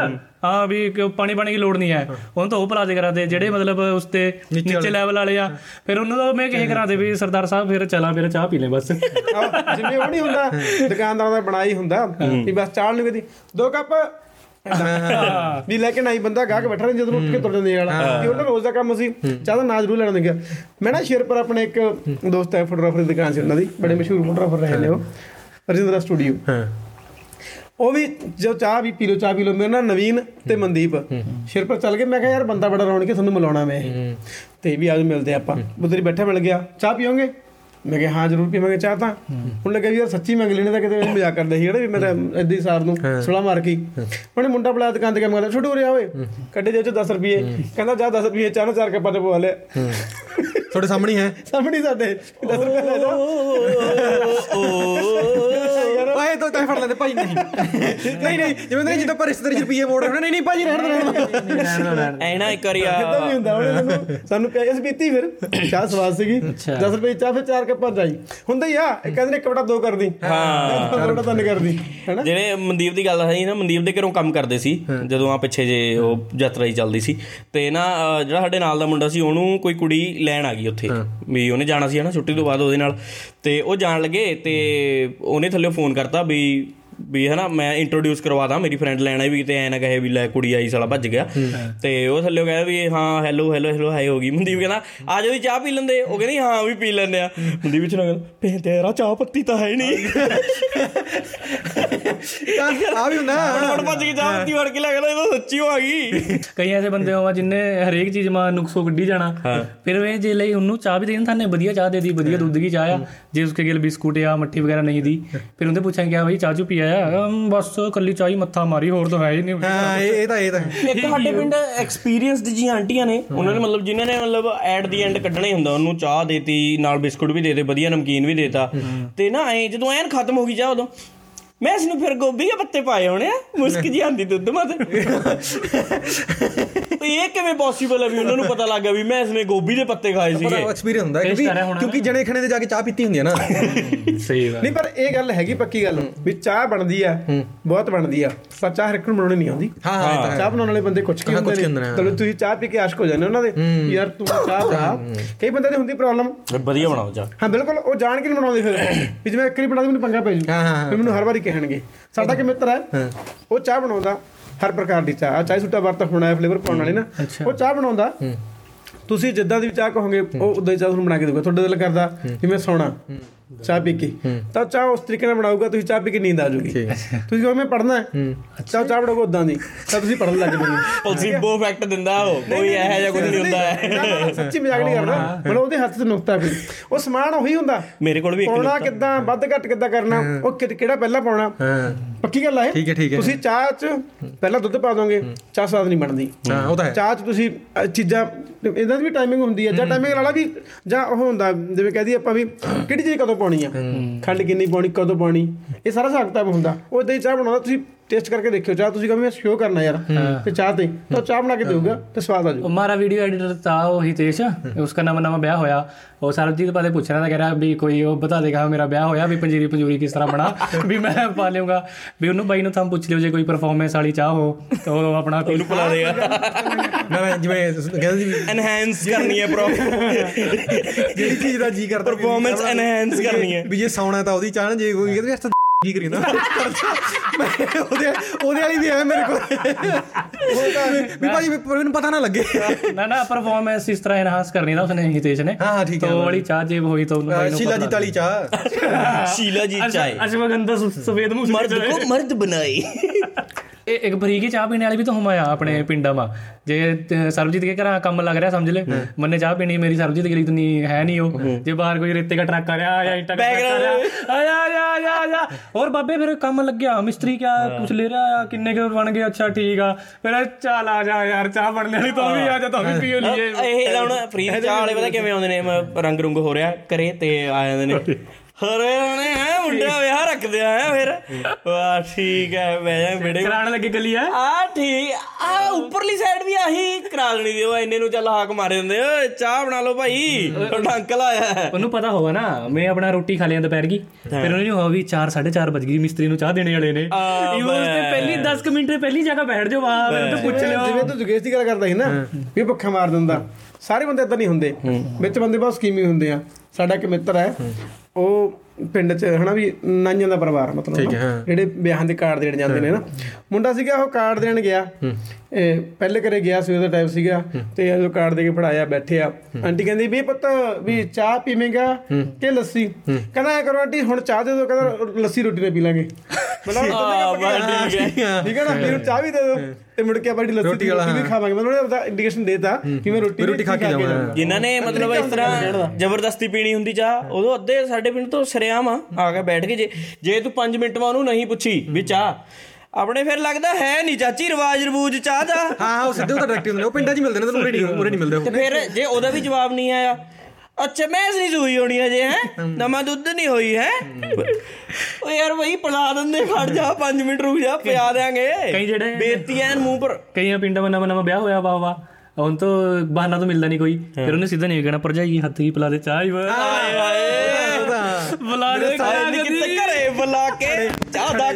ਹਾਂ। ਵੀ ਪਾਣੀ ਪਾਣੀ ਦੀ ਲੋੜ ਨਹੀਂ ਹੈ। ਉਹਨੂੰ ਤਾਂ ਉਹ ਪਲਾਜੇ ਕਰਾ ਦੇ ਜਿਹੜੇ ਮਤਲਬ ਉਸ ਤੇ ਨੀਚੇ ਲੈਵਲ ਵਾਲੇ। ਆ। ਫਿਰ ਉਹਨੂੰ ਤਾਂ ਮੈਂ ਕਹੇ ਕਰਾ ਦੇ ਵੀ ਸਰਦਾਰ ਸਾਹਿਬ ਫਿਰ ਚਲਾ ਫਿਰ ਚਾਹ ਪੀ ਲੈ ਬਸ। ਜਿਵੇਂ ਉਹ ਨਹੀਂ ਹੁੰਦਾ ਦੁਕਾਨਦਾਰ ਦਾ ਬਣਾਈ ਹੁੰਦਾ ਵੀ ਬਸ ਚਾਹ ਨਹੀਂ ਕਦੀ ਦੋ ਕੱਪ ਵੀ ਲੈ ਕੇ ਨਹੀਂ ਬੰਦਾ ਗਾਹਕ ਬੈਠਾ ਰਹਿੰਦਾ ਜਦੋਂ ਉੱਠ ਕੇ ਤੁਰ ਜਾਂਦੇ ਵਾਲਾ ਕਿ ਉਹਨਾਂ ਰੋਜ਼ ਦਾ ਕੰਮ ਸੀ ਚਾਹ ਦਾ ਨਾਂ ਜ਼ਰੂਰ ਲੈਣ ਦੇ ਗਿਆ ਮੈਂ ਨਾ ਸ਼ੇਰਪੁਰ ਆਪਣੇ ਇੱਕ ਦੋਸਤ ਹੈ ਫੋਟੋਗ੍ਰਾਫਰ ਦੀ ਦੁਕਾਨ ਸੀ ਉਹਨਾਂ ਦੀ ਬੜੇ ਮਸ਼ਹੂਰ ਫੋਟੋਗ੍ਰਾਫਰ ਰਹੇ ਨੇ ਉਹ ਰਜਿੰਦਰਾ ਸਟੂਡੀਓ। ਹਾਂ। ਉਹ ਵੀ ਜੋ ਚਾਹ ਵੀ ਪੀ ਲੋ ਚਾਹ ਪੀ ਲੋ ਮੇਰੇ ਨਾਲ ਨਵੀਨ ਤੇ ਮਨਦੀਪ। ਸ਼ੇਰਪੁਰ ਚੱਲ ਗਏ ਮੈਂ ਕਿਹਾ ਯਾਰ ਬੰਦਾ ਬੜਾ ਰੌਣਕ ਹੈ ਤੁਹਾਨੂੰ ਮਿਲਾਉਣਾ ਮੈਂ ਤੇ ਵੀ ਆਜੋ ਮਿਲਦੇ ਆਪਾਂ। ਉਧਰ ਬੈਠਾ ਮਿਲ ਗਿਆ। ਚਾਹ ਪੀਓਗੇ? ਮੈਂ ਕਿਹਾ ਹਾਂ ਜ਼ਰੂਰ ਪੀਵਾਂਗੇ ਚਾਹ ਤਾਂ ਹੁਣ ਲੱਗਾ ਵੀ ਯਾਰ ਸੱਚੀ ਮੰਗ ਲੈਣੇ ਤਾਂ ਕਿਤੇ ਮਜ਼ਾਕ ਕਰਦੇ ਸੀ ਜਿਹੜੇ ਵੀ ਮੈਂ ਤਾਂ ਏਦਾਂ ਹੀ ਸਾਰ ਨੂੰ ਸੁਲਾ ਮਾਰ ਕੇ ਉਹਨੇ ਮੁੰਡਾ ਬੁਲਾਇਆ ਦੁਕਾਨ ਤੇ ਕੰਮ ਕਰਦਾ ਛੋਟੂ ਆ ਓਏ ਕੱਢੇ ਜੇ ਚ 10 ਰੁਪਏ ਕਹਿੰਦਾ ਜਾ 10 ਰੁਪਏ ਚਾਹ ਨੂੰ ਚਾਰ ਕੱਪਾਂ ਤੇ ਪਵਾ ਲਿਆ ਤੁਹਾਡੇ ਸਾਹਮਣੇ ਹੀ ਸਾਹਮਣੇ ਸਾਡੇ 10 ਰੁਪਏ ਲੈ ਜਾ ਓਏ ਤੋ ਤਾਂ ਫੜ ਲੈਂਦੇ ਭਾਈ ਨਹੀਂ। ਨਹੀਂ ਨਹੀਂ ਜਿਵੇਂ ਨਹੀਂ ਜਿੱਦਾਂ ਪਰ ਰਿਸ਼ਤੇਦਾਰੀ ਚ ਰੁਪਏ ਮੋੜ ਰਹੇ ਨਹੀਂ ਨਹੀਂ ਭਾਜੀ ਰਹਿਣ ਦੇ ਰਹਿਣ ਦੇ। ਐ ਨਾ ਇੱਕ ਵਾਰੀ ਆ ਇਦਾਂ ਵੀ ਹੁੰਦਾ ਉਹਨੇ ਸਾਨੂੰ ਸਾਨੂੰ ਪਿਆ ਅਸੀਂ ਪੀਤੀ ਫਿਰ। ਚਾਹ ਸਵਾਦ ਸੀਗੀ। 10 ਰੁਪਏ ਚਾਹ ਫਿਰ ਚਾਰ ਕੱਪਾਂ ਚਾਈ ਹੁੰਦਾ ਹੀ ਆ ਕਹਿੰਦੇ ਨੇ ਇੱਕ ਬਟਾ ਦੋ ਕਰਦੀ। ਹਾਂ। ਦੋ ਬਟਾ ਤਿੰਨ ਕਰਦੀ ਹੈਨਾ? ਜਿਹੜੇ ਮਨਦੀਪ ਦੀ ਗੱਲ ਹੈ ਨਾ ਮਨਦੀਪ ਦੇ ਘਰੋਂ ਕੰਮ ਕਰਦੇ ਸੀ ਜਦੋਂ ਆ ਪਿੱਛੇ ਜੇ ਉਹ ਯਾਤਰਾ ਹੀ ਚੱਲਦੀ ਸੀ। ਤੇ ਨਾ ਜਿਹੜਾ ਸਾਡੇ ਨਾਲ ਦਾ ਮੁੰਡਾ ਸੀ ਉਹਨੂੰ ਕੋਈ ਕੁੜੀ ਲੈਣ ਆ ਗਈ ਉੱਥੇ। ਵੀ ਉਹਨੇ ਜਾਣਾ ਸੀ ਹਨਾ ਛੁੱਟੀ ਤੋਂ ਬਾਅਦ ਉਹਦੇ ਨਾਲ। ਤੇ ਉਹ ਜਾਣ ਲੱਗੇ ਤੇ ਉਹਨੇ ਥੱਲੇ ਫੋਨ ਕਰਤਾ ਵੀ ਵੀ ਹਨਾ ਮੈਂ ਇੰਟਰੋਡਿਊਸ ਕਰਵਾ ਦਾਂ ਮੇਰੀ ਫਰੈਂਡ ਲੈਣਾ ਵੀ ਤੇ ਐ ਨਾ ਕਹੇ ਵੀ ਲੈ ਕੁੜੀ ਆਈ ਸਾਲਾ ਭੱਜ ਗਿਆ। ਤੇ ਉਹ ਥੱਲੇ ਕਹਿੰਦਾ ਵੀ ਹਾਂ ਹੈਲੋ ਹੈਲੋ ਹੈਲੋ ਹਾਈ ਹੋ ਗਈ। ਮਨਦੀਪ ਕਹਿੰਦਾ ਆ ਜਾਓ ਜੀ ਚਾਹ ਪੀ ਲੈਂਦੇ। ਉਹ ਕਹਿੰਦੀ ਹਾਂ ਵੀ ਪੀ ਲੈਂਦੇ ਆ। ਮਨਦੀਪ ਵਿੱਚ ਨਾ ਕਹਿੰਦਾ ਪੇ ਤੇਰਾ ਚਾਹ ਪੱਤੀ ਤਾਂ ਹੈ ਨਹੀਂ। ਆ ਵੀ ਹੁੰਦਾ। ਫਟਾਫਟ ਭੱਜ ਕੇ ਚਾਹ ਪੱਤੀ ਵੜ ਕੇ ਲੈ ਗਿਆ ਇਹ ਤਾਂ ਸੱਚੀ ਹੋ ਆ ਗਈ। ਕਈ ਐਸੇ ਬੰਦੇ ਹੋਵਾ ਜਿੰਨੇ ਹਰੇਕ ਚੀਜ਼ ਮਾ ਨੁਕਸੋ ਕੱਢੀ ਜਾਣਾ। ਫਿਰ ਵੇ ਜੇ ਲਈ ਉਹਨੂੰ ਚਾਹ ਵੀ ਦੇਣ ਥਾਨੇ ਵਧੀਆ ਚਾਹ ਦੇ ਦੀ ਵਧੀਆ ਦੁੱਧ ਦੀ ਚਾਹ ਆ। ਜੇ ਉਸਕੇ ਗਿਲ ਬਿਸਕੁਟ ਆ ਮੱਠੀ ਵਗੈਰਾ ਨਹੀਂ ਦੀ। ਫਿਰ ਉਹਦੇ ਪੁੱਛਾਂਗੇ ਆ ਭਾਈ ਚਾਹ ਚੂ ਪੀਆ ਆ ਅਮ, ਬਸ ਕੱਲੀ ਚਾਹ ਹੀ ਮੱਥਾ ਮਾਰੀ ਹੋਰ ਤਾਂ ਹੈ ਹੀ ਨਹੀਂ। ਹਾਂ ਇਹ ਇਹ ਤਾਂ ਇਹ ਤਾਂ ਹੈ। ਇੱਕ ਸਾਡੇ ਪਿੰਡ ਐਕਸਪੀਰੀਅੰਸ ਦੀ ਜੀ ਆਂਟੀਆਂ ਨੇ ਉਹਨਾਂ ਨੇ ਮਤਲਬ ਜਿਨ੍ਹਾਂ ਨੇ ਮਤਲਬ ਐਟ ਦੀ ਐਂਡ ਕੱਢਣਾ ਹੀ ਹੁੰਦਾ ਉਹਨੂੰ ਚਾਹ ਦੇਤੀ ਨਾਲ ਬਿਸਕੁਟ ਵੀ ਦੇਤੇ ਵਧੀਆ ਨਮਕੀਨ ਵੀ ਦੇਤਾ। ਤੇ ਨਾ ਐ ਜਦੋਂ ਐਨ ਖਤਮ ਹੋ ਗਈ ਚਾਹ ਉਦੋਂ ਮੈਂ ਇਸ ਨੂੰ ਫਿਰ ਗੋਭੀ ਦੇ ਪੱਤੇ ਪਾਏ ਹੋਣੇ ਆ ਮੁਸਕ ਜੀ ਆਂਦੀ ਦੁੱਧ ਮਤ ਇਹ ਕਿਵੇਂ ਪੋਸੀਬਲ ਹੈ ਵੀ ਉਹਨਾਂ ਨੂੰ ਪਤਾ ਲੱਗ ਗਿਆ ਵੀ ਮੈਂ ਇਸ ਨੇ ਗੋਭੀ ਦੇ ਪੱਤੇ ਖਾਏ ਪਰ ਸੀਗੇ? ਐਕਸਪੀਰੀਅੰਸ ਹੁੰਦਾ ਕਿਉਂਕਿ ਕਿਉਂਕਿ ਜਣੇ ਖਣੇ ਤੇ ਜਾ ਕੇ ਚਾਹ ਪੀਤੀ ਹੁੰਦੀ ਹੈ ਨਾ। ਸਹੀ ਗੱਲ। ਨਹੀਂ ਪਰ ਇਹ ਗੱਲ ਹੈਗੀ ਪੱਕੀ ਗੱਲ ਵੀ ਚਾਹ ਬਣਦੀ ਆ ਬਹੁਤ ਬਣਦੀ ਆ। ਪਰ ਚਾਹ ਹਰ ਇੱਕ ਨੂੰ ਬਣਾਉਣੀ ਨਹੀਂ ਆਉਂਦੀ। ਹਾਂ ਹਾਂ ਚਾਹ ਬਣਾਉਣ ਵਾਲੇ ਬੰਦੇ ਕੁਛ ਕੀ ਹੁੰਦੇ ਨੇ। ਚਲੋ ਤੁਸੀਂ ਚਾਹ ਪੀ ਕੇ ਆਸ਼ਕ ਹੋ ਜਾਂਦੇ ਉਹਨਾਂ ਦੇ ਯਾਰ ਤੂੰ ਚਾਹ ਬਣਾ। ਕਈ ਬੰਦੇ ਦੀ ਹੁੰਦੀ ਪ੍ਰੋਬਲਮ ਵਧੀਆ ਬਣਾਓ ਚਾਹ। ਹਾਂ ਬਿਲਕੁਲ ਉਹ ਜਾਣ ਕੇ ਨਹੀਂ ਬਣਾਉਂਦੇ ਫਿਰ। ਵੀ ਜਿਵੇਂ ਇੱਕ ਵਾਰੀ ਬਣਾ ਦੇ ਮੈਨੂੰ ਪੰਗਾ ਪੈ ਜੂ। ਹਾਂ, ਹਾਂ, ਹਾਂ। ਫਿਰ ਮੈਨੂੰ ਹਰ ਵਾਰੀ ਕਹਿਣਗੇ। ਸਾਡਾ ਕਿ ਮਿੱਤਰ ਹੈ? ਉਹ ਚਾਹ ਬਣਾਉਂਦਾ ਹਰ ਪ੍ਰਕਾਰ ਦੀ ਚਾਹ। ਚਾਹ ਸੁੱਟਾ ਵਰਤਾ ਹੋਣਾ ਹੈ ਫਲੇਵਰ ਪਾਉਣ ਵਾਲੀ ਨਾ। ਉਹ ਚਾਹ ਬਣਾਉਂਦਾ। ਤੁਸੀਂ ਜਿੱਦਾਂ ਦੀ ਚਾਹ ਕਹੋਗੇ ਉਹ ਉਦਾਂ ਹੀ ਚਾਹ ਤੁਹਾਨੂੰ ਬਣਾ ਕੇ ਦੇਊਗਾ। ਤੁਹਾਡਾ ਦਿਲ ਕਰਦਾ ਮੈਂ ਸੌਣਾ। ਚਾਹ ਪੀ ਕੇ। ਤਾਂ ਚਾਹ ਉਸ ਤਰੀਕੇ ਨਾਲ ਬਣਾਊਗਾ ਤੁਸੀਂ ਚਾਹ ਪੀ ਕੇ ਨੀਂਦ ਆ ਜਾਊਗੀ ਤੁਸੀਂ ਕਹੋ ਮੈਂ ਪੜ੍ਹਨਾ ਹੈ। ਚਾਹ ਚਾਹ ਬਣਾਊਗਾ ਉਦਾਂ ਦੀ। ਤਾਂ ਤੁਸੀਂ ਪੜ੍ਹਨ ਲੱਗ ਜਾਓਗੇ। ਪਲਸੀਬੋ ਇਫੈਕਟ ਦਿੰਦਾ ਉਹ। ਕੋਈ ਇਹੋ ਜਿਹਾ ਕੁਝ ਨਹੀਂ ਹੁੰਦਾ। ਹੈ ਸੱਚੀ ਮਜ਼ਾਕ ਨਹੀਂ ਕਰਦਾ ਮਤਲਬ ਉਹਦੇ ਹੱਥ 'ਚ ਨੁਕਤਾ ਕੋਈ ਉਹ ਸਮਾਨ ਉਹੀ ਹੁੰਦਾ। ਮੇਰੇ ਕੋਲ ਵੀ ਇੱਕ ਪਾਉਣਾ ਕਿੱਦਾਂ ਵੱਧ ਘੱਟ ਕਿੱਦਾਂ ਕਰਨਾ ਉਹ ਕਿਹੜਾ ਪਹਿਲਾਂ ਪਾਉਣਾ। ਪੱਕੀ ਗੱਲ ਹੈ। ਤੁਸੀਂ ਚਾਹ 'ਚ ਪਹਿਲਾਂ ਦੁੱਧ ਪਾ ਦੋਗੇ ਚਾਹ ਸਵਾਦ ਨਹੀਂ ਬਣਦੀ। ਹਾਂ ਉਹ ਤਾਂ ਹੈ। ਚਾਹ 'ਚ ਤੁਸੀਂ ਚੀਜ਼ਾਂ ਇਹਦਾ ਵੀ ਟਾਈਮਿੰਗ ਹੁੰਦੀ ਹੈ। ਜਾਂ ਟਾਈਮਿੰਗ ਵਾਲਾ ਵੀ ਜਾਂ ਉਹ ਹੁੰਦਾ ਜਿਵੇਂ ਕਹਦੀ ਆਪਾਂ ਵੀ ਕਿਹੜੀ ਚੀਜ਼ ਕਦੋਂ ਪਾਉਣੀ ਆ? ਖੰਡ ਕਿੰਨੀ ਪਾਉਣੀ? ਕਦੋਂ ਪਾਉਣੀ? ਇਹ ਸਾਰਾ ਹਿਸਾਬ ਕਿਤਾਬ ਹੁੰਦਾ। ਉਹ ਇਦਾਂ ਹੀ ਚਾਹ ਬਣਾਉਂਦਾ। ਤੁਸੀਂ ਟੈਸਟ ਕਰਕੇ ਦੇਖਿਓ ਚਾਹ ਤੁਸੀਂ ਕਹਿੰਦੇ ਸ਼ੋ ਕਰਨਾ ਯਾਰ ਤੇ ਚਾਹ ਤੇ ਤਾਂ ਚਾਹ ਬਣਾ ਕੇ ਦੇਊਗਾ ਤੇ ਸਵਾਦ ਆ ਜਾਊ। ਹਮਾਰਾ ਵੀਡੀਓ ਐਡੀਟਰ ਤਾਂ ਉਹ ਹਿਤੇਸ਼ ਉਸਕਾ ਨਵਾਂ ਨਵਾਂ ਵਿਆਹ ਹੋਇਆ। ਉਹ ਸਰਬਜੀਤ ਬਾਰੇ ਪੁੱਛ ਰਿਹਾ ਤਾਂ ਕਹਿ ਰਿਹਾ ਵੀ ਕੋਈ ਉਹ ਬਤਾ ਦੇਗਾ ਮੇਰਾ ਵਿਆਹ ਹੋਇਆ ਵੀ ਪੰਜੀਰੀ ਪੰਜੂਰੀ ਕਿਸ ਤਰ੍ਹਾਂ ਬਣਾ ਵੀ ਮੈਂ ਪਾ ਲਵਾਂਗਾ ਵੀ ਉਹਨੂੰ ਬਾਈ ਨੂੰ ਤਾਂ ਪੁੱਛ ਲਿਓ ਜੇ ਕੋਈ ਪਰਫਾਰਮੈਂਸ ਵਾਲੀ ਚਾਹ ਹੋ ਤਾਂ ਉਹ ਆਪਣਾ ਕੋਈ ਪਲਾ ਦੇਗਾ। ਨਾ ਮੈਂ ਜਿਵੇਂ ਕਹਿੰਦਾ ਸੀ ਐਨਹਾਂਸ ਕਰਨੀ ਹੈ ਪ੍ਰੋ ਜਿਹੜੀ ਚੀਜ਼ ਦਾ ਜੀ ਕਰਦਾ ਪਰਫਾਰਮੈਂਸ ਐਨਹਾਂਸ ਕਰਨੀ ਹੈ। ਵੀ ਜੇ ਸੌਣਾ ਤਾਂ ਉਹਦੀ ਚਾਹ ਨਾ ਜੇ ਕੋਈ ਕਹਿੰਦਾ ਕੀ ਕਰੀਂਦਾ? ਮੈਂ ਉਹਦੇ ਉਹਦੇ ਵਾਲੀ ਵੀ ਹੈ ਮੇਰੇ ਕੋਲ। ਵੀ ਭਾਜੀ ਮੈਨੂੰ ਪਤਾ ਨਾ ਲੱਗੇ। ਨਾ ਨਾ ਪਰਫਾਰਮੈਂਸ ਇਸ ਤਰ੍ਹਾਂ ਇਨਹਾਂਸ ਕਰਨੀ ਦਾ ਉਸਨੇ ਹਿਤੇਸ਼ ਨੇ। ਹਾਂ ਠੀਕ ਹੈ ਤੋ ਵਾਲੀ ਚਾਹ ਜੇਬ ਹੋਈ ਤਾਂ ਉਹਨੂੰ ਭਾਈ ਨੂੰ ਸ਼ੀਲਾ ਜੀ ਤਾਲੀ ਚਾਹ। ਸ਼ੀਲਾ ਜੀ ਚਾਹ। ਅਸ਼ਵਗੰਧਾ ਸਫੇਦ ਮੂੰਹ ਮਰਦ ਕੋ ਮਰਦ ਬਣਾਈ ਇਹ ਇੱਕ ਫਰੀਕੀ ਚਾਹ ਪੀਣ ਵਾਲੀ ਵੀ ਤਾਂ ਹੁਮਾਇਆ ਆਪਣੇ ਪਿੰਡਾਂ ਮਾ ਜੇ ਸਰਬਜੀਤ ਕੇ ਘਰਾਂ ਕੰਮ ਲੱਗ ਰਿਹਾ ਸਮਝ ਲੈ। ਮੰਨੇ ਚਾਹ ਪੀਣੀ ਮੇਰੀ ਸਰਬਜੀਤ ਕੇ ਲਈ ਇਤਨੀ ਹੈ ਨਹੀਂ ਉਹ। ਜੇ ਬਾਹਰ ਕੋਈ ਰੇਤੇ ਦਾ ਟਰੱਕ ਆ ਰਿਹਾ ਜਾਂ ਇੱਟਾਂ ਦਾ ਟਰੱਕ ਆ ਰਿਹਾ। ਆਇਆ ਆਇਆ ਆਇਆ ਆਇਆ ਹੋਰ ਬਾਬੇ ਫਿਰ ਕੰਮ ਲੱਗਿਆ। ਮਿਸਤਰੀ ਕਿਆ ਕੁਛ ਲੈ ਰਿਹਾ? ਆ ਕਿੰਨੇ ਕੇ ਬਣ ਗਏ? ਅੱਛਾ ਠੀਕ ਆ। ਫਿਰ ਚੱਲ ਆ ਜਾ ਯਾਰ ਚਾਹ ਬਣਨੇ ਵਾਲੀ ਤੂੰ ਵੀ ਆ ਜਾ ਤੂੰ ਵੀ ਪੀਓ ਲਈਏ। ਇਹ ਹੁਣ ਫ੍ਰੀ ਚਾਹ ਵਾਲੇ ਪਤਾ ਕਿਵੇਂ ਆਉਂਦੇ ਨੇ? ਰੰਗ ਰੁੰਗ ਹੋ ਰਿਹਾ ਕਰੇ ਤੇ ਆ ਜਾਂਦੇ ਨੇ। ਹਰੇ ਉਹਨੇ ਹੈ ਮੁੰਡਾ ਵਿਆਹ ਰੱਖਦੇ ਆ ਫਿਰ। ਵਾਹ ਠੀਕ ਹੈ ਮੈਂ ਜਾ ਬੇੜੇ ਕਰਾਣ ਲੱਗੇ ਗਲੀ ਆ? ਆ ਠੀਕ। ਆ ਉੱਪਰਲੀ ਸਾਈਡ ਵੀ ਆਹੀ ਕਰਾ ਦੇਣੀ ਦੀ ਉਹ ਇੰਨੇ ਨੂੰ ਚੱਲ ਹਾਕ ਮਾਰੇ ਦਿੰਦੇ ਓਏ ਚਾਹ ਬਣਾ ਲਓ ਭਾਈ। ਤੁਹਾਡਾ ਅੰਕਲ ਆਇਆ। ਉਹਨੂੰ ਪਤਾ ਹੋਗਾ ਨਾ ਮੈਂ ਆਪਣਾ ਰੋਟੀ ਖਾ ਲਿਆ ਦੁਪਹਿਰ ਦੀ। ਫਿਰ ਉਹਨੂੰ ਹੋ ਵੀ 4 4:30 ਵਜ ਗਈ ਮਿਸਤਰੀ ਨੂੰ ਚਾਹ ਦੇਣੇ ਵਾਲੇ ਨੇ। ਇਹ ਉਸਤੇ ਪਹਿਲੀ 10 ਕੁ ਮਿੰਟ ਪਹਿਲੀ ਜਗ੍ਹਾ ਬੈਠ ਜਾਓ ਵਾਹ ਮੈਨੂੰ ਤਾਂ ਪੁੱਛ ਲਿਓ। ਜਿਵੇਂ ਤੂੰ ਜੁਗੇਸ਼ ਦੀ ਗੱਲ ਕਰਦਾ ਸੀ ਨਾ ਵੀ ਭੁੱਖਾ ਮਾਰ ਦਿੰਦਾ। ਸਾਰੇ ਬੰਦੇ ਇਦਾਂ ਨਹੀਂ ਹੁੰਦੇ। ਵਿੱਚ ਬੰਦੇ ਬਹੁਤ ਸਕੀਮੀ ਹੁੰਦੇ ਆ। ਸਾਡਾ ਇੱਕ ਮਿੱਤਰ ਹੈ। ਉਹ ਪਿੰਡ 'ਚ ਹਨਾ ਵੀ ਨਾਈਆਂ ਦਾ ਪਰਿਵਾਰ ਮਤਲਬ। ਜਿਹੜੇ ਵਿਆਹਾਂ ਦੇ ਕਾਰਡ ਦੇਣ ਜਾਂਦੇ ਨੇ ਨਾ। ਮੁੰਡਾ ਸੀਗਾ ਉਹ ਕਾਰਡ ਦੇਣ ਗਿਆ। ਪਹਿਲੇ ਘਰੇ ਗਿਆ ਸੀ ਉਹਦਾ ਟਾਈਮ ਸੀਗਾ ਤੇ ਜਦੋਂ ਕਾਰਡ ਦੇ ਕੇ ਫੜਾਇਆ ਬੈਠੇ ਆ। ਆਂਟੀ ਕਹਿੰਦੀ ਵੀ ਪੁੱਤ ਵੀ ਚਾਹ ਪੀਵੇਂਗਾ ਕਿ ਲੱਸੀ? ਕਹਿੰਦਾ ਐ ਕਰੋ ਆਂਟੀ ਹੁਣ ਚਾਹ ਦੇ ਦਿਓ ਕਹਿੰਦਾ ਲੱਸੀ ਰੋਟੀ ਨਾਲ ਪੀ ਲਾਂਗੇ। ਮਤਲਬ ਠੀਕ ਹੈ। ਠੀਕ ਹੈ ਨਾ ਮੈਨੂੰ ਚਾਹ ਵੀ ਦੇ ਦਿਓ ਤੇ ਮੁੜ ਕੇ ਆਪਾਂ ਜਿਹੜੀ ਲੱਸੀ ਦੀ ਰੋਟੀ ਵੀ ਖਾਵਾਂਗੇ। ਮਤਲਬ ਉਹਨੇ ਆਪਦਾ ਇੰਡੀਕੇਸ਼ਨ ਦੇਤਾ ਕਿ ਮੈਂ ਰੋਟੀ ਰੋਟੀ ਖਾ ਕੇ ਜਾਵਾਂ। ਜਿਨ੍ਹਾਂ ਨੇ ਮਤਲਬ ਇਸ ਤਰ੍ਹਾਂ ਜ਼ਬਰਦਸਤੀ ਪੀਣੀ ਹੁੰਦੀ ਚਾਹ ਉਦੋਂ ਅੱਧੇ ਸਾਡੇ ਪਿੰਡ ਤੋਂ ਸਰਿਆਮ ਆ ਆ ਕੇ ਬੈਠ ਕੇ ਜੇ ਜੇ ਤੂੰ 5 ਮਿੰਟ ਮਾ ਉਹਨੂੰ ਨਹੀਂ ਪੁੱਛੀ ਵੀ ਚਾਹ ਆਪਣੇ ਫਿਰ ਲੱਗਦਾ ਹੈ ਨਹੀਂ ਚਾਚੀ ਰਿਵਾਜ ਰਬੂਜ ਚਾਹ ਦਾ। ਹਾਂ ਉਹ ਸਿੱਧੇ ਉਹ ਤਾਂ ਡਾਇਰੈਕਟ ਹੁੰਦੇ ਨੇ ਉਹ ਪਿੰਡਾਂ 'ਚ ਮਿਲਦੇ ਨੇ ਉਰੇ ਨਹੀਂ ਉਰੇ ਨਹੀਂ ਮਿਲਦੇ ਉਹ। ਤੇ ਫਿਰ ਜੇ ਉਹਦਾ ਵੀ ਜਵਾਬ ਨਹੀਂ ਆਇਆ ਅੱਛਾ ਮੈਸ ਨਹੀਂ ਸੂਈ ਹੋਣੀ ਅਜੇ ਹੈ? ਨਵਾਂ ਦੁੱਧ ਨਹੀਂ ਹੋਈ ਹੈ? ਓ ਯਾਰ ਬਈ ਪਿਲਾ ਦਿੰਦੇ ਖੜ ਜਾ 5 ਮਿੰਟ ਰੁਕ ਜਾ ਪਿਆ ਦੇਾਂਗੇ ਕਈ ਜਿਹੜੇ- ਬੇਤੀ ਐਨ ਮੂੰਹ ਪਰ। ਕਈਆਂ ਪਿੰਡਾਂ ਵਿੱਚ ਨਵਾਂ ਨਵਾਂ ਵਿਆਹ ਹੋਇਆ ਵਾ ਵਾ ਹੁਣ ਤੋਂ ਬਹਾਨਾ ਤਾਂ ਮਿਲਦਾ ਨਹੀਂ ਕੋਈ। ਫਿਰ ਉਹਨੇ ਸਿੱਧਾ ਨਹੀਂ ਕਹਿਣਾ ਭਰਜਾਈ ਹੱਥ ਹੀ ਪਿਲਾ ਦੇ ਚਾਹ ਹੀ ਬੁਲਾ ਦੇ ਆਏ ਨੀ ਕਿਤੇ ਘਰੇ ਬੁਲਾ ਕੇ ਚਾਹ ਦਾ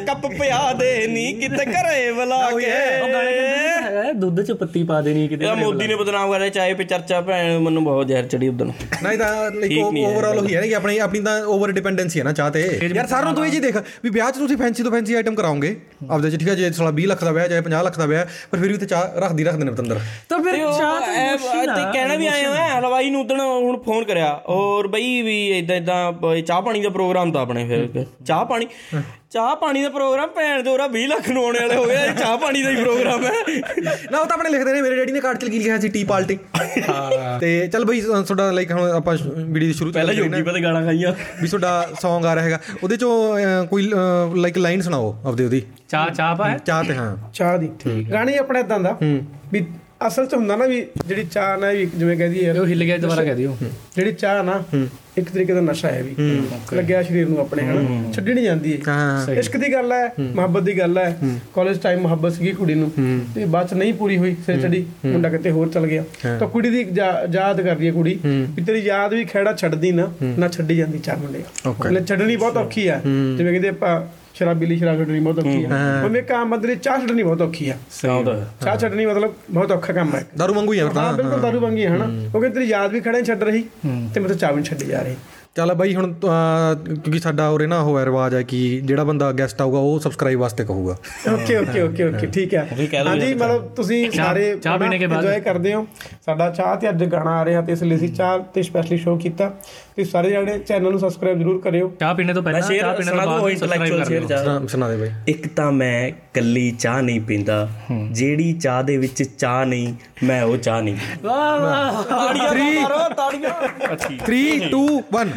ਕੱਪ ਪਿਆ ਦੇ ਨੀ ਕਿਤੇ ਘਰੇ ਬੁਲਾ ਕੇ ਹੈ ਦੁੱਧ ਚ ਪੱਤੀ ਪਾ ਦੇਣੀ ਕਿਤੇ ਮੋਦੀ ਨੇ ਬਦਨਾਮ ਕਰਿਆ ਚਾਹੇ ਪੇ ਚਰਚਾ ਭੈਣ ਮੈਨੂੰ ਬਹੁਤ ਜ਼ਹਿਰ ਚੜੀ ਉਦੋਂ ਨਹੀਂ ਤਾਂ ਲਾਈਕ ਓਵਰਆਲ ਉਹੀ ਹੈ ਨਾ ਕਿ ਆਪਣੀ ਆਪਣੀ ਤਾਂ ਓਵਰ ਡਿਪੈਂਡੈਂਸੀ ਹੈ ਨਾ ਚਾਹ ਤੇ। ਯਾਰ ਸਾਰਿਆਂ ਨੂੰ ਤੂੰ ਇਹ ਜੀ ਦੇਖ ਵੀ ਵਿਆਹ 'ਚ ਤੁਸੀਂ ਫੈਂਸੀ ਤੋਂ ਫੈਂਸੀ ਆਈਟਮ ਕਰਾਓਗੇ। ਆਪਦੇ 'ਚ ਠੀਕ ਹੈ ਜੇ ਸਾਲਾ 20 ਲੱਖ ਦਾ ਵਿਆਹ ਚਾਹੇ 50 ਲੱਖ ਦਾ ਵਿਆਹ ਪਰ ਫਿਰ ਵੀ ਤੇ ਚਾਹ ਰੱਖਦੀ ਰੱਖਦੇ ਨੇ ਪਤੰਦਰ। ਤਾਂ ਫਿਰ ਚਾਹ ਤੇ ਕਹਿਣਾ ਵੀ ਆਏ ਹੋਇਆ ਹਲਵਾਈ ਨੂੰ ਉਦਣ ਹੁਣ ਫੋਨ ਕਰਿਆ ਔਰ ਬਈ ਵੀ ਇਦਾਂ ਇਦਾਂ ਚਾਹ ਪਾਣੀ ਦਾ ਪ੍ਰੋਗਰਾਮ ਤਾਂ ਆਪਣੇ ਫਿਰ ਚਾਹ ਪਾਣੀ। ਚਾਹ ਪਾਣੀ ਦਾ ਪ੍ਰੋਗਰਾਮ ਭੈਣ ਦੇ ਉਹਰਾ 20 ਲੱਖ ਨੂੰ ਆਉਣੇ ਵਾਲੇ ਹੋ ਗਏ ਚਾਹ ਪਾਣੀ ਦਾ ਹੀ ਪ੍ਰੋਗਰਾਮ ਹੈ। ਨਾ ਉਹ ਤਾਂ ਆਪਣੇ ਲਿਖਦੇ ਨੇ ਮੇਰੇ ਡੈਡੀ ਨੇ ਕਾਰਡ 'ਚ ਕੀ ਲਿਖਿਆ ਸੀ ਟੀ ਪਾਰਟੀ ਤੇ ਚੱਲ ਬਈ ਤੁਹਾਡਾ ਲਾਈਕ ਹੁਣ ਆਪਾਂ ਵੀਡੀਓ ਦੀ ਸ਼ੁਰੂ ਚ ਪਹਿਲਾਂ ਜੋਗੀ ਪਤਾ ਗਾਣਾ ਖਾਈਆਂ। ਵੀ ਤੁਹਾਡਾ Song ਆ ਰਿਹਾ ਹੈਗਾ। ਉਹਦੇ ਚੋਂ ਕੋਈ ਲਾਈਕ ਲਾਈਨ ਸੁਣਾਓ ਆਪਦੇ ਉਹਦੀ। ਚਾਹ ਚਾਹ ਪਾ। ਹੈ ਚਾਹ ਤੇ ਹਾਂ। ਚਾਹ ਦੀ। ਗਾਣੀ ਆਪਣਾ ਇਦਾਂ ਦਾ ਵੀ ਅਸਲ ਚ ਹੁੰਦਾ ਨਾ ਵੀ ਜਿਹੜੀ ਚਾਹ ਨਾ ਵੀ ਜਿਵੇਂ ਕਹਦੀ ਯਾਰ ਉਹ ਹਿੱਲ ਗਿਆ ਦੁਬਾਰਾ ਕਹਿ ਦਿਓ। ਜਿਹੜੀ ਚਾਹ ਨਾ ਇੱਕ ਤਰੀਕੇ ਦਾ ਨਸ਼ਾ ਹੈ ਵੀ। ਲੱਗਿਆ ਸਰੀਰ ਨੂੰ ਆਪਣੇ ਹਨਾ ਛੱਡੀ ਨਹੀਂ ਜਾਂਦੀ। ਹਾਂ। ਇਸ਼ਕ ਦੀ ਗੱਲ ਹੈ ਮੁਹੱਬਤ ਦੀ ਗੱਲ ਹੈ। ਕਾਲਜ ਟਾਈਮ ਮੁਹੱਬਤ ਸੀਗੀ ਕੁੜੀ ਨੂੰ। ਤੇ ਬਾਅਦ ਚ ਨਹੀਂ ਪੂਰੀ ਹੋਈ ਸਿਰ ਚੜੀ। ਮੁੰਡਾ ਕਿਤੇ ਹੋਰ ਚਲ ਗਿਆ। ਤਾਂ ਕੁੜੀ ਦੀ ਯਾਦ ਕਰਦੀ ਹੈ ਕੁੜੀ ਵੀ ਤੇਰੀ ਯਾਦ ਵੀ ਖੇੜਾ ਛੱਡਦੀ ਨਾ ਨਾ ਛੱਡੀ ਜਾਂਦੀ ਚਾਹ ਮੁੰਡੇ. ਮਤਲਬ ਛੱਡਣੀ ਬਹੁਤ ਔਖੀ ਹੈ। ਜਿਵੇਂ ਕਹਿੰਦੇ ਆਪਾਂ ਸ਼ਰਾਬੀ ਲਈ ਸ਼ਰਾਬ ਛੱਡਣੀ ਬਹੁਤ ਔਖੀ ਹੈ ਉਹਨੇ ਕੰਮ ਲਈ ਚਾਹ ਛੱਡਣੀ ਬਹੁਤ ਔਖੀ ਹੈ। ਚਾਹ ਛੱਡਣੀ ਮਤਲਬ ਬਹੁਤ ਔਖਾ ਕੰਮ ਹੈ। ਦਾਰੂ ਮੰਗੂ ਯਾਰ ਹਾਂ ਤਾਂ। ਬਿਲਕੁਲ ਦਾਰੂ ਵਾਂਗੀ ਹੈ ਹਨਾ। ਕਿਉਂਕਿ ਤੇਰੀ ਯਾਦ ਵੀ ਖੜੇ ਛੱਡ ਰਹੀ? ਤੇ ਮੈਂ ਤਾਂ ਚਾਹ ਵੀ ਛੱਡੀ ਜਾ ਰਹੀ। ਚੱਲ ਬਾਈ ਹੁਣ ਕਿਉਂਕਿ ਸਾਡਾ ਉਰੇ ਨਾ ਹੋਇਆ ਰਿਵਾਜ ਹੈ ਕਿ ਜਿਹੜਾ ਬੰਦਾ ਗੈਸਟ ਆਊਗਾ ਉਹ ਸਬਸਕ੍ਰਾਈਬ ਵਾਸਤੇ ਕਹੂਗਾ। ਓਕੇ ਓਕੇ ਓਕੇ ਓਕੇ ਠੀਕ ਹੈ। ਹਾਂਜੀ ਮਤਲਬ ਤੁਸੀਂ ਸਾਰੇ ਚਾਹ ਪੀਣੇ ਕੇ ਬਾਅਦ। ਇੰਜੋਏ ਕਰਦੇ ਹੋ। ਸਾਡਾ ਚਾਹ ਤੇ ਅੱਜ ਗਾਣਾ ਆ ਰਿਹਾ ਤੇ ਇਸ ਲਈ ਅਸੀਂ ਚਾਹ ਤੇ ਸਪੈਸ਼ਲੀ ਸ਼ੋਅ ਕੀਤਾ। ਤੇ ਸਾਰੇ ਜਿਹੜੇ ਚੈਨਲ ਨੂੰ ਸਬਸਕ੍ਰਾਈਬ ਜ਼ਰੂਰ ਕਰਿਓ। ਚਾਹ ਪੀਣੇ ਤੋਂ ਪਹਿਲਾਂ ਚਾਹ ਪੀਣੇ ਤੋਂ ਬਾਅਦ ਸਬਸਕ੍ਰਾਈਬ ਕਰ ਸੁਣਾ- ਸੁਣਾ ਦੇ ਬਾਈ। ਇੱਕ ਤਾਂ ਮੈਂ ਕੱਲੀ ਚਾਹ ਨਹੀਂ ਪੀਂਦਾ। ਜਿਹੜੀ ਚਾਹ ਦੇ ਵਿੱਚ ਚਾਹ ਨਹੀਂ ਮੈਂ ਉਹ ਚਾਹ ਨਹੀਂ ਵਾਹ ਵਾਹ ਤਾੜੀਆਂ ਮਾਰੋ ਤਾੜੀਆਂ। 3 2 1